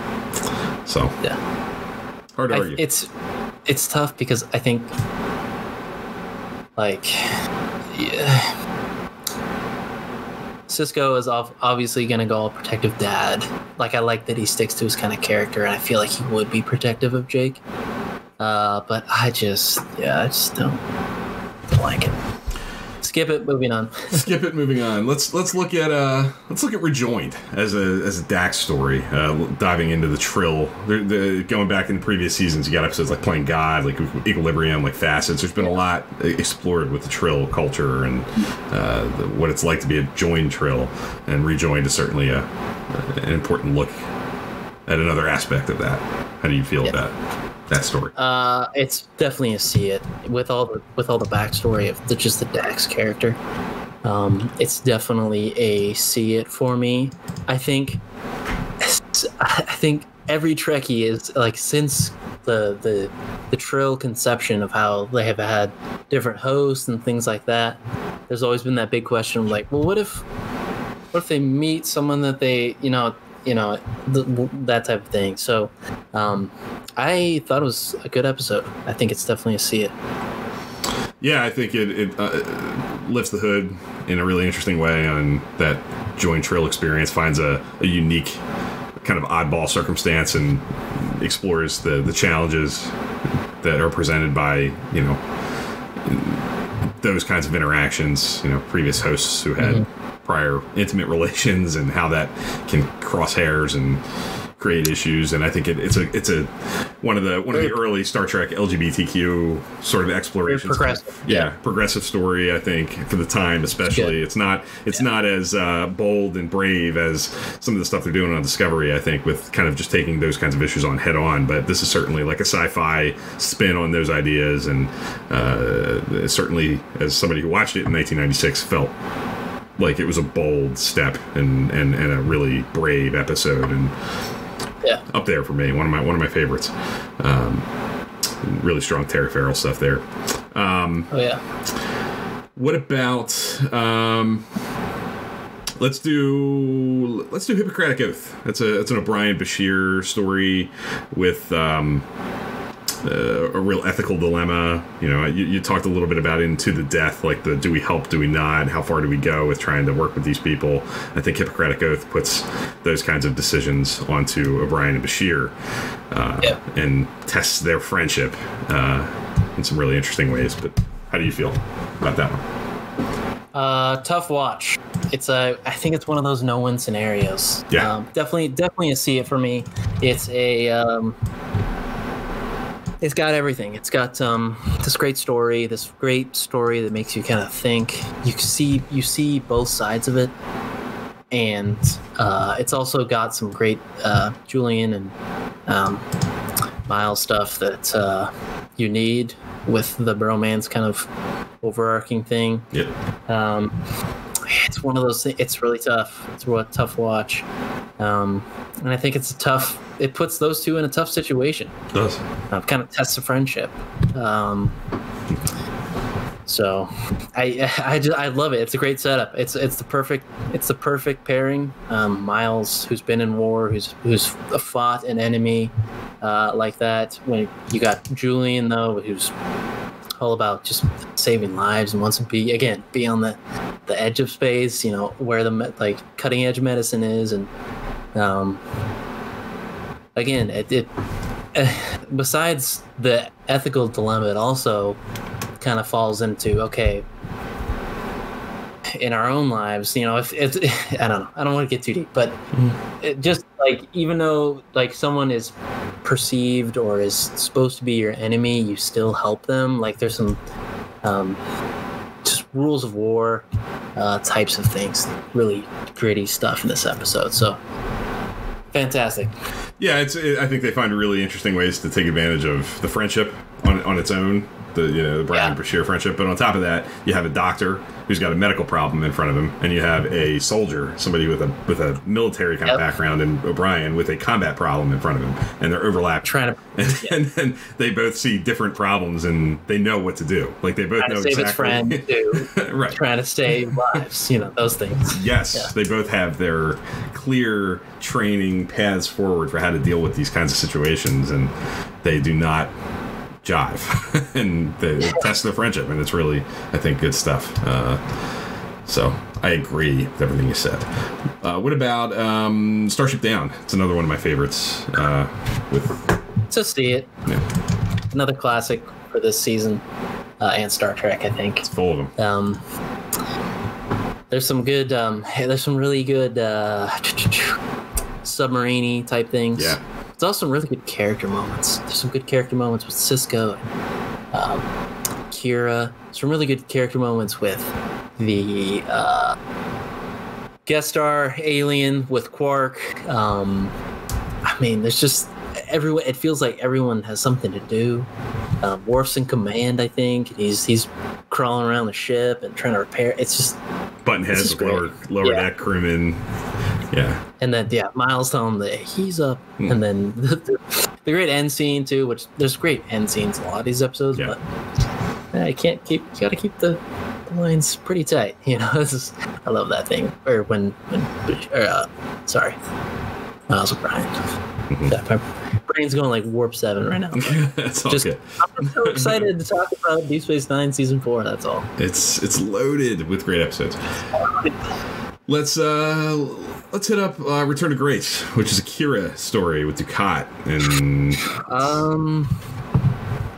B: So
A: Yeah.
B: hard to
A: I,
B: argue.
A: it's it's tough because I think like yeah, Sisko is obviously going to go all protective dad. Like I like that he sticks to his kind of character, and I feel like he would be protective of Jake. Uh, but I just yeah, I just don't, don't like it. Skip it. Moving on.
B: Skip it. Moving on. Let's let's look at uh let's look at Rejoined as a as a Dax story. Uh, diving into the Trill. The, the going back in the previous seasons, you got episodes like playing God, like Equilibrium, like Facets. There's been a lot explored with the Trill culture and uh, the, what it's like to be a joined Trill. And Rejoined is certainly a an important look at another aspect of that. How do you feel about that story?
A: Uh, it's definitely a see it with all the with all the backstory of the, just the Dax character. Um, it's definitely a see it for me. I think I think every Trekkie is like since the the the Trill conception of how they have had different hosts and things like that. There's always been that big question of like, well, what if what if they meet someone that they you know you know th- that type of thing. So um, I thought it was a good episode. I think it's definitely a see it.
B: Yeah, I think it, it uh, lifts the hood in a really interesting way on that joint Trill experience, finds a, a unique kind of oddball circumstance and explores the, the challenges that are presented by, you know, those kinds of interactions, you know, previous hosts who had prior intimate relations and how that can cross hairs and create issues and I think it, it's a it's a one of the one of the early Star Trek LGBTQ sort of explorations.
A: progressive,
B: Yeah,
A: yeah.
B: progressive story. I think for the time, especially, it's not it's not as uh, bold and brave as some of the stuff they're doing on Discovery. I think with kind of just taking those kinds of issues on head on. But this is certainly like a sci-fi spin on those ideas, and uh, certainly as somebody who watched it in 1996 felt like it was a bold step and, and, and a really brave episode and
A: Yeah.
B: up there for me one of my one of my favorites um, really strong Terry Farrell stuff there
A: Oh yeah.
B: what about um, let's do let's do Hippocratic Oath that's a that's an O'Brien Bashir story with um, uh, a real ethical dilemma. You know, you, you talked a little bit about into the death, like the do we help, do we not? How far do we go with trying to work with these people? I think Hippocratic Oath puts those kinds of decisions onto O'Brien and Bashir uh,
A: Yeah.
B: and tests their friendship uh, in some really interesting ways. But how do you feel about that one?
A: Uh, tough watch. It's a. I think it's one of those no-win scenarios.
B: Yeah.
A: Um, definitely, definitely a see it for me. It's a. Um, it's got everything. It's got um, this great story, this great story that makes you kind of think. You see, you see both sides of it, and uh, it's also got some great uh, Julian and um, Miles stuff that uh, you need with the bromance kind of overarching thing.
B: Yeah.
A: Um, it's one of those things. It's really tough. It's a tough watch, um, and I think it's a tough. It puts those two in a tough situation.
B: It Does.
A: Uh, kind of tests a friendship. Um, so, I I just, I love it. It's a great setup. It's it's the perfect it's the perfect pairing. Um, Miles, who's been in war, who's who's fought an enemy uh, like that. When you got Julian though, who's all about just saving lives and wants to be again be on the the edge of space you know where the like cutting edge medicine is and um again it, it besides the ethical dilemma, it also kind of falls into okay. In our own lives, you know, if it's, I don't know, I don't want to get too deep, but it just like even though like someone is perceived or is supposed to be your enemy, you still help them. Like there's some um, just rules of war uh, types of things. Really gritty stuff in this episode. So fantastic.
B: Yeah, it's. It, I think they find really interesting ways to take advantage of the friendship on on its own. The you know the Brian
A: Yeah.
B: and Bashir friendship, but on top of that, you have a doctor who's got a medical problem in front of him, and you have a soldier, somebody with a with a military kind of background, and O'Brien with a combat problem in front of him, and they're overlapping.
A: Trying to
B: and, and then they both see different problems, and they know what to do. Like they both
A: trying
B: know
A: to save its
B: exactly.
A: friend too.
B: right.
A: trying to save lives. You know those things.
B: Yes,
A: Yeah.
B: they both have their clear training paths forward for how to deal with these kinds of situations, and they do not jive, and they test their friendship, and it's really, I think, good stuff. Uh, so I agree with everything you said. Uh, what about um, Starship Down? It's another one of my favorites. Uh, with
A: So see it.
B: yeah,
A: Another classic for this season uh, and Star Trek. I think.
B: It's full of them.
A: Um, there's some good. Um, hey, there's some really good uh, submarine type things.
B: Yeah.
A: There's also some really good character moments. There's some good character moments with Sisko and um, Kira. Some really good character moments with the uh, guest star alien with Quark. Um, I mean, there's just everyone. It feels like everyone has something to do. Um, Worf's in command, I think. He's he's crawling around the ship and trying to repair. It's just
B: Button heads with lower, lower
A: Yeah.
B: deck crewmen. Yeah.
A: and then yeah, Miles telling him that he's up,
B: Hmm.
A: and then the, the, the great end scene too. Which there's great end scenes in a lot of these episodes,
B: Yeah.
A: but you can't keep. You got to keep the, the lines pretty tight. You know, this is I love that thing. Or when when or, uh, sorry, Miles O'Brien.
B: Mm-hmm.
A: Yeah, my brain's going like warp seven right now.
B: That's all
A: Just-
B: good.
A: I'm so excited to talk about Deep Space Nine season four. That's all.
B: It's it's loaded with great episodes. Let's uh let's hit up uh, Return to Grace, which is a Kira story with Dukat and
A: Um,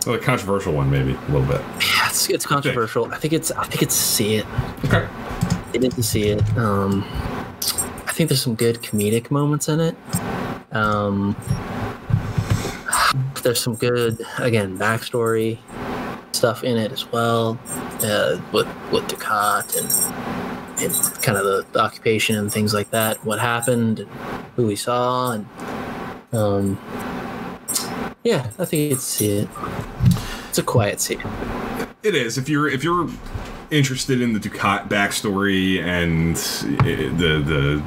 B: well, a controversial one maybe a little bit.
A: yeah, it's, it's controversial. I think it's I think it's see it.
B: Okay.
A: I to see it. Um, I think there's some good comedic moments in it. Um, there's some good again backstory stuff in it as well, uh, with with Dukat and kind of the, the occupation and things like that. What happened, and who we saw, and um, yeah, I think it's it. It's a quiet scene.
B: It is. If you're if you're interested in the Dukat backstory and uh, the the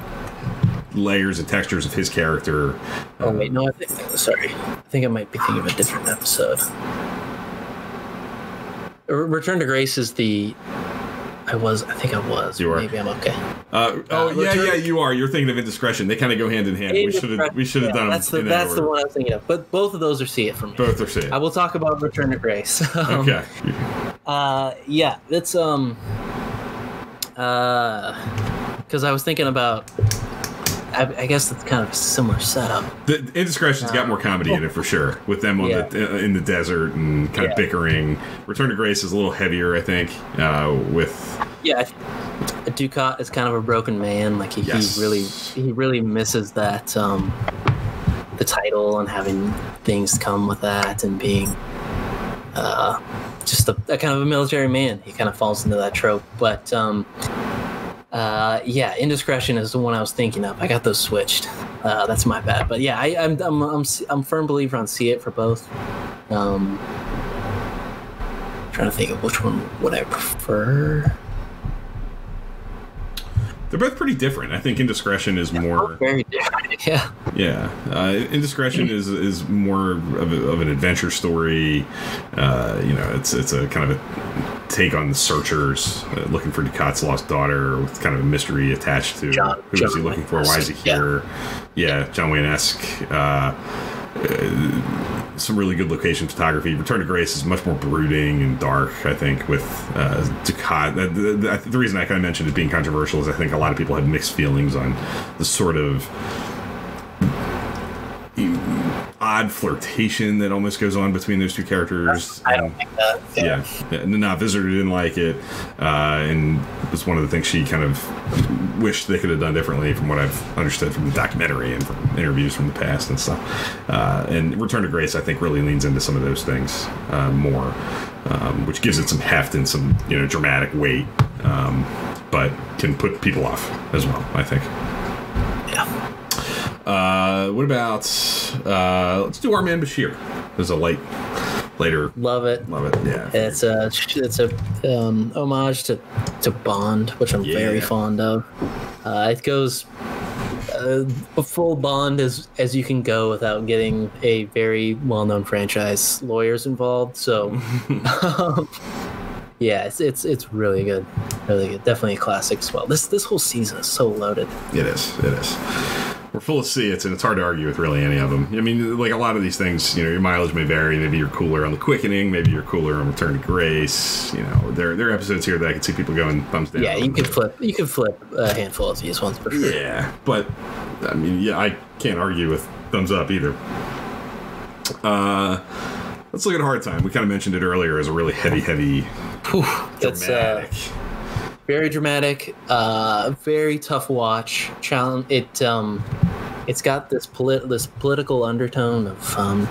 B: layers and textures of his character,
A: Oh wait, no, I think sorry. I think I might be thinking of a different episode. Return to Grace is the. I was. I think I was.
B: You were.
A: Maybe I'm okay.
B: uh, oh
A: Uh,
B: yeah, yeah, you are. You're thinking of Indiscretion. They kind of go hand in hand. We should have we should have
A: Yeah,
B: done
A: That's
B: them
A: the
B: in that
A: that's the one I was thinking of. But both of those are see it for me.
B: Both are saying.
A: I will talk about Return to Grace. Um,
B: Okay.
A: Uh, yeah, that's um. Uh, because I was thinking about. I, I guess it's kind of a similar setup.
B: The Indiscretion's got more comedy in it for sure, with them on
A: Yeah.
B: the in the desert and kind of bickering. Return to Grace is a little heavier, I think. Uh, with
A: Yeah, Dukat is kind of a broken man. Like he,
B: Yes.
A: he really he really misses that um the title and having things come with that and being uh just a, a kind of a military man. He kind of falls into that trope. But um uh yeah, indiscretion is the one I was thinking of. I got those switched. Uh, that's my bad. But yeah, I, I'm I'm I'm I'm firm believer on see it for both. Um, trying to think of which one would I prefer.
B: They're both pretty different. I think Indiscretion is more.
A: Very different. Yeah.
B: Yeah, uh, Indiscretion is is more of, a, of an adventure story. Uh, you know, it's it's a kind of a take on the searchers uh, looking for Dukat's lost daughter, with kind of a mystery attached to
A: John-
B: who is he looking for? Why is he
A: Wayne-esque, yeah.
B: here? Yeah, John Wayne esque. Uh, some really good location photography. Return to Grace is much more brooding and dark. I think with uh, Dukat. The, the, the, reason I kind of mentioned it being controversial is I think a lot of people have mixed feelings on the sort of odd flirtation that almost goes on between those two characters.
A: I don't think that.
B: yeah, yeah. The Nana Visitor didn't like it, uh, and it was one of the things she kind of wished they could have done differently, from what I've understood from the documentary and from interviews from the past and stuff. Uh, and Return to Grace, I think, really leans into some of those things uh, more, um, which gives it some heft and some you know dramatic weight, um, but can put people off as well. I think.
A: Yeah.
B: Uh, what about uh, let's do our man Bashir. There's a light later.
A: Love it.
B: Love it. Yeah.
A: It's a it's a um, homage to, to Bond, which I'm very fond of. Uh, it goes uh, a full Bond as as you can go without getting a very well known franchise lawyers involved. So, um, yeah, it's, it's it's really good, really good. Definitely a classic as well. This this whole season is so loaded.
B: It is. It is. We're full of seats, and it's hard to argue with really any of them. I mean, like a lot of these things, you know, your mileage may vary. Maybe you're cooler on the quickening. Maybe you're cooler on Return to Grace. You know, there there are episodes here that I can see people going thumbs down.
A: Yeah, you could flip you could flip a handful of these ones for sure.
B: Yeah, but I mean, yeah, I can't argue with thumbs up either. Uh, let's look at Hard Time. We kind of mentioned it earlier as a really heavy, heavy,
A: That's uh,
B: dramatic.
A: Very dramatic uh very tough watch. Challenge it um it's got this polit- this political undertone of um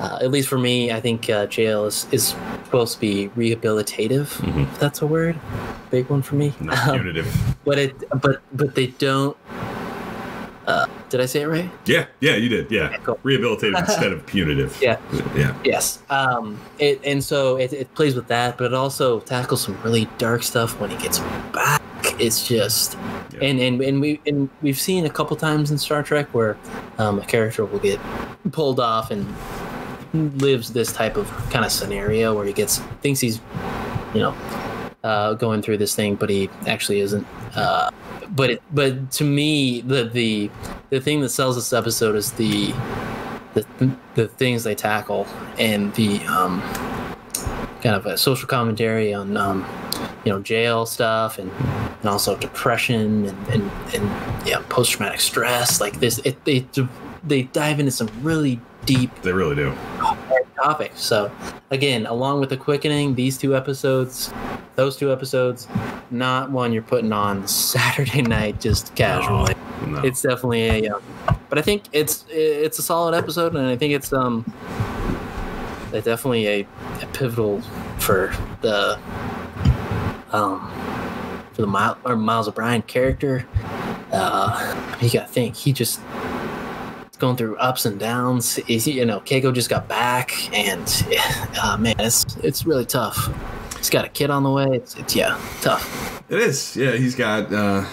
A: uh, at least for me i think uh, jail is, is supposed to be rehabilitative
B: Mhm.
A: if that's a word. Big one for me.
B: Not
A: Um, but it but but they don't uh did i say it right
B: Yeah, yeah, you did. Yeah,
A: cool.
B: rehabilitative instead of punitive.
A: Yeah.
B: yeah.
A: Yes. Um, it, and so it, it plays with that, but it also tackles some really dark stuff when he gets back. It's just,
B: Yeah.
A: and, and, and, we, and we've seen a couple times in Star Trek where um, a character will get pulled off and lives this type of kind of scenario where he gets, thinks he's, you know, uh, going through this thing, but he actually isn't. Uh, but it, but to me, the, the, the thing that sells this episode is the, the, the things they tackle and the um, kind of a social commentary on um, you know jail stuff and, and also depression and and, and yeah post traumatic stress like this it, they they dive into some really deep
B: They really do.
A: topics so again along with the quickening these two episodes those two episodes not one you're putting on saturday night just casually.
B: No.
A: it's definitely a um, but i think it's it's a solid episode and i think it's um it's definitely a, a pivotal for the um for the Miles, or Miles O'Brien character. Uh you gotta think he just going through ups and downs. Is you know Keiko just got back and uh, man it's it's really tough he's got a kid on the way it's, it's yeah tough
B: It is. Yeah, he's got. Uh,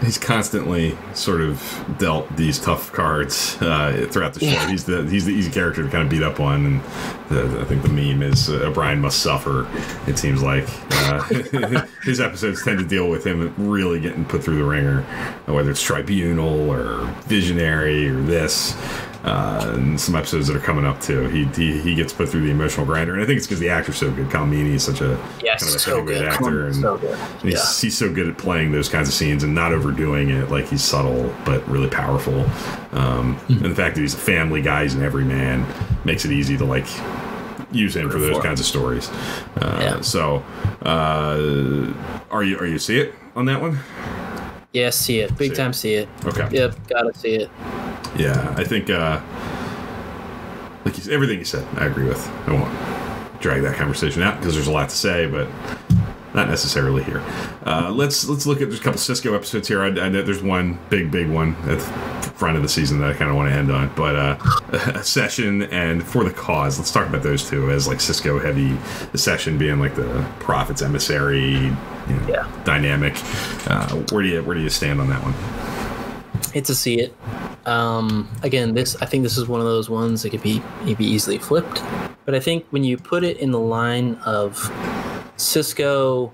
B: he's constantly sort of dealt these tough cards uh, throughout the show.
A: Yeah.
B: He's the he's the easy character to kind of beat up on, and the, I think the meme is uh, O'Brien must suffer. It seems like uh, his episodes tend to deal with him really getting put through the ringer, whether it's Tribunal or Visionary or this. Uh, and some episodes that are coming up too. He, he he gets put through the emotional grinder, and I think it's because the actor's so good. Colm Meaney is such a
A: yes
B: kind of a
A: so good
B: actor, and
A: so good
B: and He's,
A: yeah
B: he's so good at playing those kinds of scenes and not overdoing it. Like he's subtle but really powerful. Um,
A: Mm-hmm.
B: And the fact that he's a family guy, he's an everyman, makes it easy to like use him for those
A: For.
B: kinds of stories. Uh,
A: Yeah.
B: So, uh, are you are you see it on that one?
A: Yes, see it. Big
B: See it.
A: time see it.
B: Okay.
A: Yep, gotta see it.
B: Yeah, I think uh, like you, everything you said, I agree with. I won't drag that conversation out because there's a lot to say, but not necessarily here. Uh, let's let's look at there's a couple Sisko episodes here. I, I know there's one big big one at the front of the season that I kind of want to end on, but uh, Accession and for the cause. Let's talk about those two as like Sisko heavy. The Accession being like the prophet's emissary you know,
A: Yeah.
B: dynamic. Uh, where do you where do you stand on that one?
A: It's a see it. Um, again, this I think this is one of those ones that could be maybe easily flipped. But I think when you put it in the line of Sisko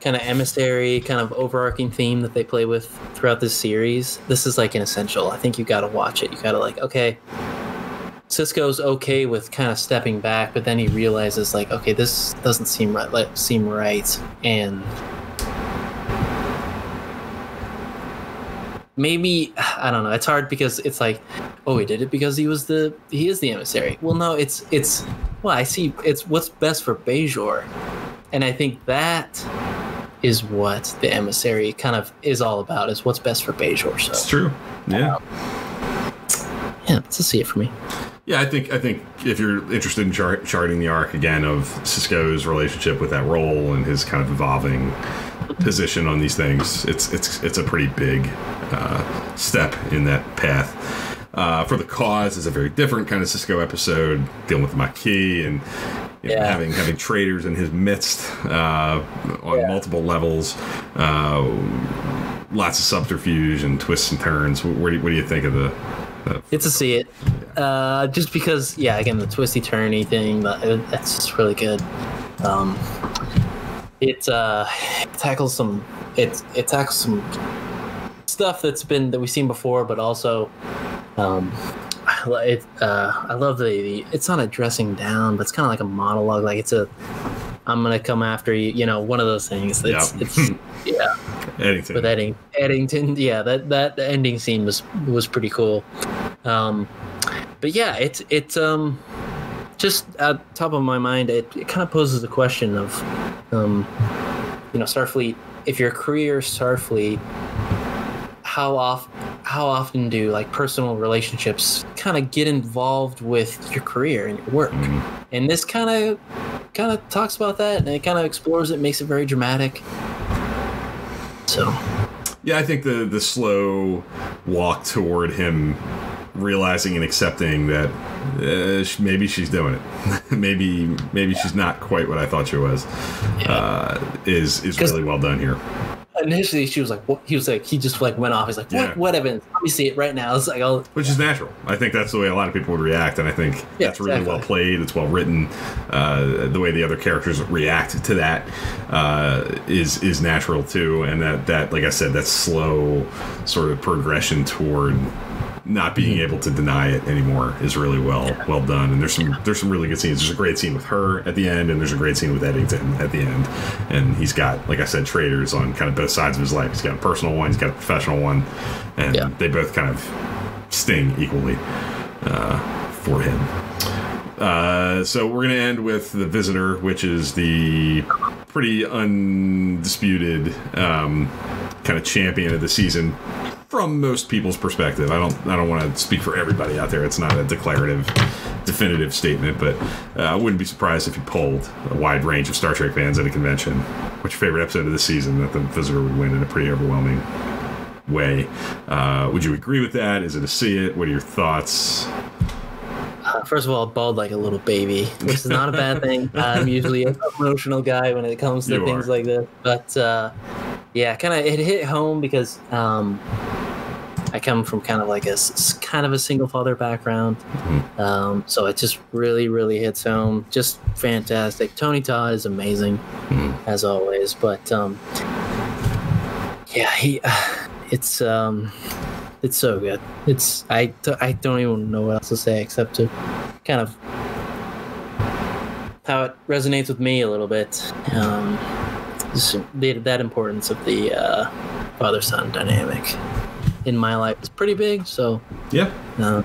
A: kind of emissary, kind of overarching theme that they play with throughout this series, this is like an essential. I think you got to watch it. You got to like, okay, Sisko's okay with kind of stepping back, but then he realizes like, okay, this doesn't seem right, like, seem right, and maybe I don't know. It's hard because it's like oh, he did it because he was the he is the emissary. Well, no, it's it's well, I see. It's what's best for Bajor, and I think that is what the emissary kind of is all about. Is what's best for Bajor. So
B: It's true. Yeah.
A: yeah, that's a see it for me.
B: Yeah, I think I think if you're interested in chart, charting the arc again of Sisko's relationship with that role and his kind of evolving position on these things, it's it's it's a pretty big uh, step in that path. Uh, for the cause is a very different kind of Sisko episode, dealing with the Maquis and you know,
A: Yeah.
B: having having traitors in his midst uh, on
A: Yeah.
B: multiple levels. Uh, lots of subterfuge and twists and turns. What, do you, what do you think of the?
A: It's a see it. Uh, just because, yeah, again, the twisty turny thing, that, that's just really good. Um, it, uh, it tackles some, it, it tackles some stuff that's been, that we've seen before, but also, um, I lo- it, uh, I love the, the, it's not a dressing down, but it's kind of like a monologue. Like it's a, I'm going to come after you, you know, one of those things. It's,
B: Yeah.
A: it's, yeah
B: Anything.
A: with Edding, Eddington. Yeah, that that ending scene was was pretty cool. Um, but yeah, it's it's um just at top of my mind. It, it kind of poses the question of um you know Starfleet. If your career is Starfleet, how off how often do like personal relationships kind of get involved with your career and your work? And this kind of kind of talks about that and it kind of explores it, makes it very dramatic. So.
B: Yeah, I think the the slow walk toward him realizing and accepting that uh, maybe she's doing it, maybe maybe she's not quite what I thought she was, uh, is is really well done here.
A: Initially she was like what he was like he just like went off he's like what
B: Yeah.
A: what evidence let me see it right now it's like oh
B: Which is natural. I think that's the way a lot of people would react, and I think
A: Yeah,
B: that's really well played. It's well written. Uh, the way the other characters react to that uh, is is natural too, and that that like I said, that slow sort of progression toward not being able to deny it anymore is really well well done. And there's some there's some really good scenes. There's a great scene with her at the end, and there's a great scene with Eddington at the end. And he's got, like I said, traders on kind of both sides of his life. He's got a personal one, he's got a professional one, and
A: Yeah.
B: they both kind of sting equally uh, for him. Uh, so we're gonna end with the visitor, which is the pretty undisputed um, kind of champion of the season from most people's perspective. I don't I don't want to speak for everybody out there. It's not a declarative, definitive statement, but uh, I wouldn't be surprised if you polled a wide range of Star Trek fans at a convention. What's your favorite episode of the season? That the visitor would win in a pretty overwhelming way. Uh, would you agree with that? Is it a see it? What are your thoughts?
A: Uh, first of all bawled like a little baby which is not a bad thing i'm usually an emotional guy when it comes to
B: You
A: things
B: are.
A: like this but uh yeah kind of it hit home because um I come from kind of like a kind of a single father background, um, so it just really, really hits home. Just fantastic. Tony Todd is amazing, as always. But um, yeah, he, it's um, it's so good. It's I, d- I don't even know what else to say except to kind of how it resonates with me a little bit. Um, the, that importance of the uh, father son dynamic in my life is pretty big. So
B: Yeah.
A: uh,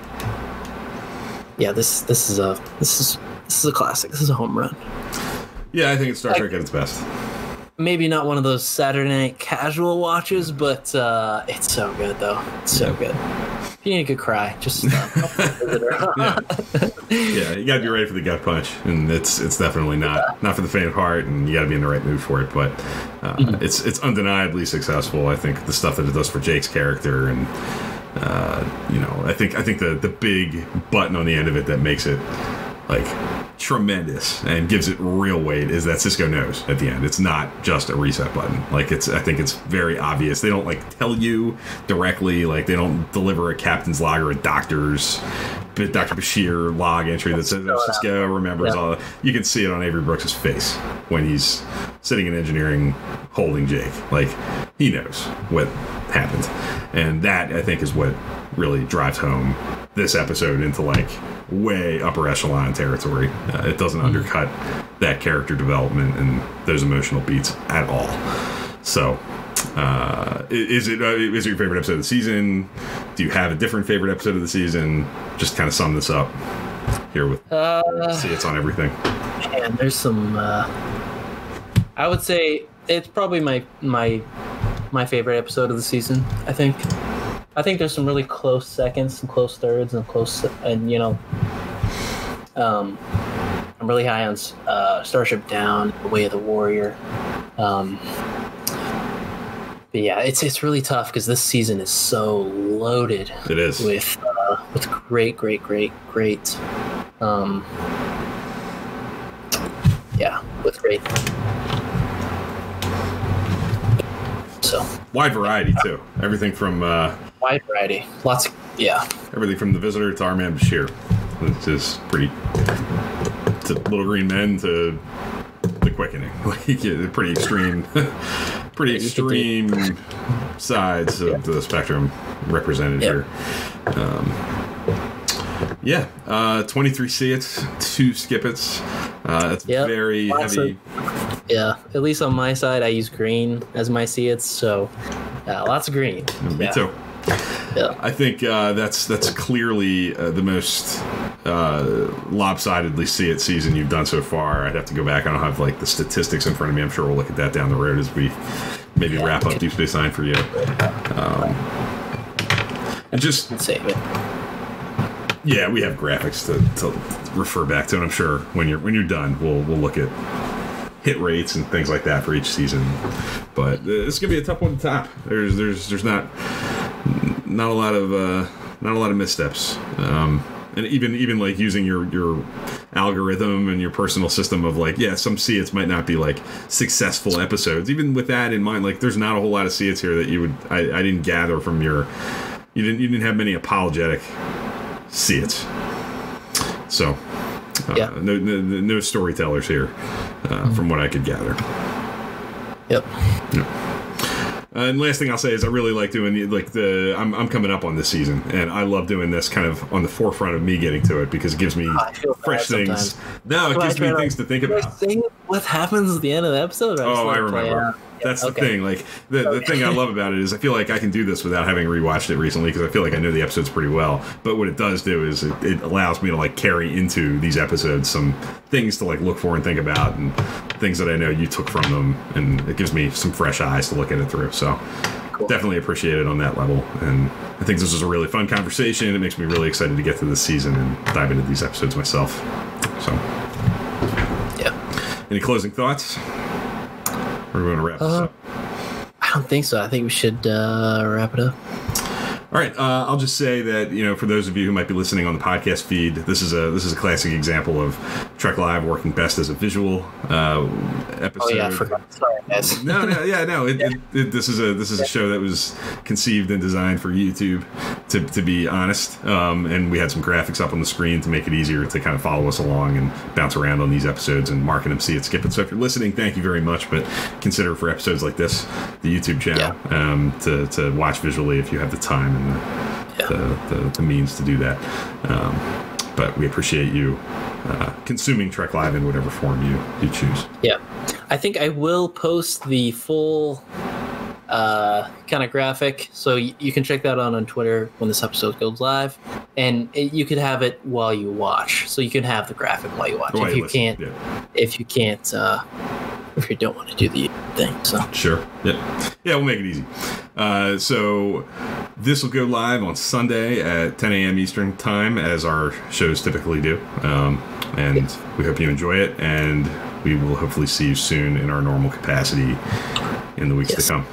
A: yeah, this this is a this is this is a classic. This is a home run.
B: Yeah, I think it's Star Trek at its best.
A: Maybe not one of those Saturday night casual watches, but uh, it's so good though. It's so good. If you need a good cry, just stop.
B: Yeah. Yeah, you got to be ready for the gut punch, and it's it's definitely not not for the faint of heart, and you got to be in the right mood for it. But uh, it's it's undeniably successful. I think the stuff that it does for Jake's character, and uh, you know, I think I think the the big button on the end of it that makes it like tremendous and gives it real weight is that Sisko knows at the end. It's not just a reset button. Like it's I think it's very obvious. They don't like tell you directly, like they don't deliver a captain's log or a doctor's but Dr. Bashir log entry that says oh, Sisko remembers
A: Yeah.
B: all you can see it on Avery Brooks' face when he's sitting in engineering holding Jake. Like he knows what happened. And that I think is what really drives home this episode into like way upper echelon territory. Uh, it doesn't undercut that character development and those emotional beats at all. So, uh, is it uh, is it your favorite episode of the season? Do you have a different favorite episode of the season? Just kind of sum this up here with
A: Uh,
B: see it's on everything.
A: man, there's some. Uh, I would say it's probably my my my favorite episode of the season. I think. I think there's some really close seconds, some close thirds, and close, and you know, um, I'm really high on uh, Starship Down, The Way of the Warrior. Um, but yeah, it's it's really tough because this season is so loaded
B: It is.
A: with uh, with great, great, great, great, um, yeah, with great. So
B: Wide variety too. Everything from uh,
A: wide variety, lots. Of, yeah,
B: everything from the visitor to our man Bashir, which is pretty. To Little Green Men to the Quickening, like yeah, pretty extreme, pretty
A: You could do-
B: extreme sides of the spectrum represented here. Um, yeah, uh, 23 see it's two skip it's. Uh, it's
A: Yep,
B: very
A: lots of-
B: heavy.
A: yeah. At least on my side, I use green as my see so yeah, lots of green.
B: Me
A: yeah.
B: too.
A: Yeah.
B: I think uh, that's that's clearly uh, the most uh, lopsidedly see it season you've done so far. I'd have to go back. I don't have like the statistics in front of me. I'm sure we'll look at that down the road as we maybe
A: Yeah,
B: wrap up. Deep Space Nine for you. Um, and just
A: Save it.
B: yeah, we have graphics to, to refer back to, and I'm sure when you're when you're done, we'll we'll look at hit rates and things like that for each season. But uh, it's gonna be a tough one to top. There's there's there's not not a lot of uh, not a lot of missteps. Um, and even even like using your your algorithm and your personal system of like yeah some see its might not be like successful episodes even with that in mind like there's not a whole lot of see its here that you would I, I didn't gather from your you didn't you didn't have many apologetic see its so uh,
A: Yeah.
B: no, no no storytellers here uh, from what I could gather
A: Yep.
B: Uh, and last thing I'll say is I really like doing like the I'm, I'm coming up on this season and I love doing this kind of on the forefront of me getting to it because it gives me
A: I bad
B: fresh things.
A: sometimes.
B: No, it gives me things to think about.
A: say what happens at the end of the episode? just
B: Oh, I remember. That's
A: okay.
B: the thing. Like the, the thing I love about it is I feel like I can do this without having rewatched it recently because I feel like I know the episodes pretty well. But what it does do is it, it allows me to like carry into these episodes some things to like look for and think about and things that I know you took from them, and it gives me some fresh eyes to look at it through. So
A: Cool.
B: definitely appreciate it on that level. And I think this was a really fun conversation. It makes me really excited to get to this season and dive into these episodes myself. So,
A: Yeah.
B: any closing thoughts? Or are we going to wrap this
A: Uh,
B: up?
A: I don't think so. I think we should uh, wrap it up.
B: All right, uh, I'll just say that you know, for those of you who might be listening on the podcast feed, this is a this is a classic example of Trek Live working best as a visual uh, episode.
A: Oh yeah, I forgot. Sorry, guys.
B: no, no, yeah, no. It, it, it, this is a this is a show that was conceived and designed for YouTube. To, to be honest, um, and we had some graphics up on the screen to make it easier to kind of follow us along and bounce around on these episodes and mark them, see it, skip it. So if you're listening, thank you very much. But consider for episodes like this, the YouTube channel, um, to to watch visually if you have the time and the the, the, the means to do that. Um, but we appreciate you uh, consuming Trek Live in whatever form you you choose.
A: Yeah, I think I will post the full uh, kind of graphic, so y- you can check that out on Twitter when this episode goes live, and it, you could have it while you watch. So you can have the graphic while you watch.
B: While
A: if
B: you
A: can't,
B: yeah.
A: if you can't, uh, if you don't want to do the thing, so
B: Sure. Yeah. Yeah, we'll make it easy. Uh, so this will go live on Sunday at 10 a.m. Eastern time, as our shows typically do. Um, and we hope you enjoy it, and we will hopefully see you soon in our normal capacity in the weeks
A: Yes.
B: to come.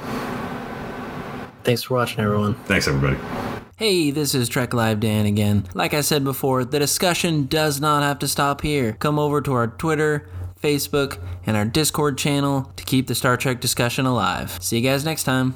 A: thanks for watching, everyone.
B: Thanks, everybody.
C: Hey, this is Trek Live Dan again. Like I said before, the discussion does not have to stop here. Come over to our Twitter, Facebook, and our Discord channel to keep the Star Trek discussion alive. See you guys next time.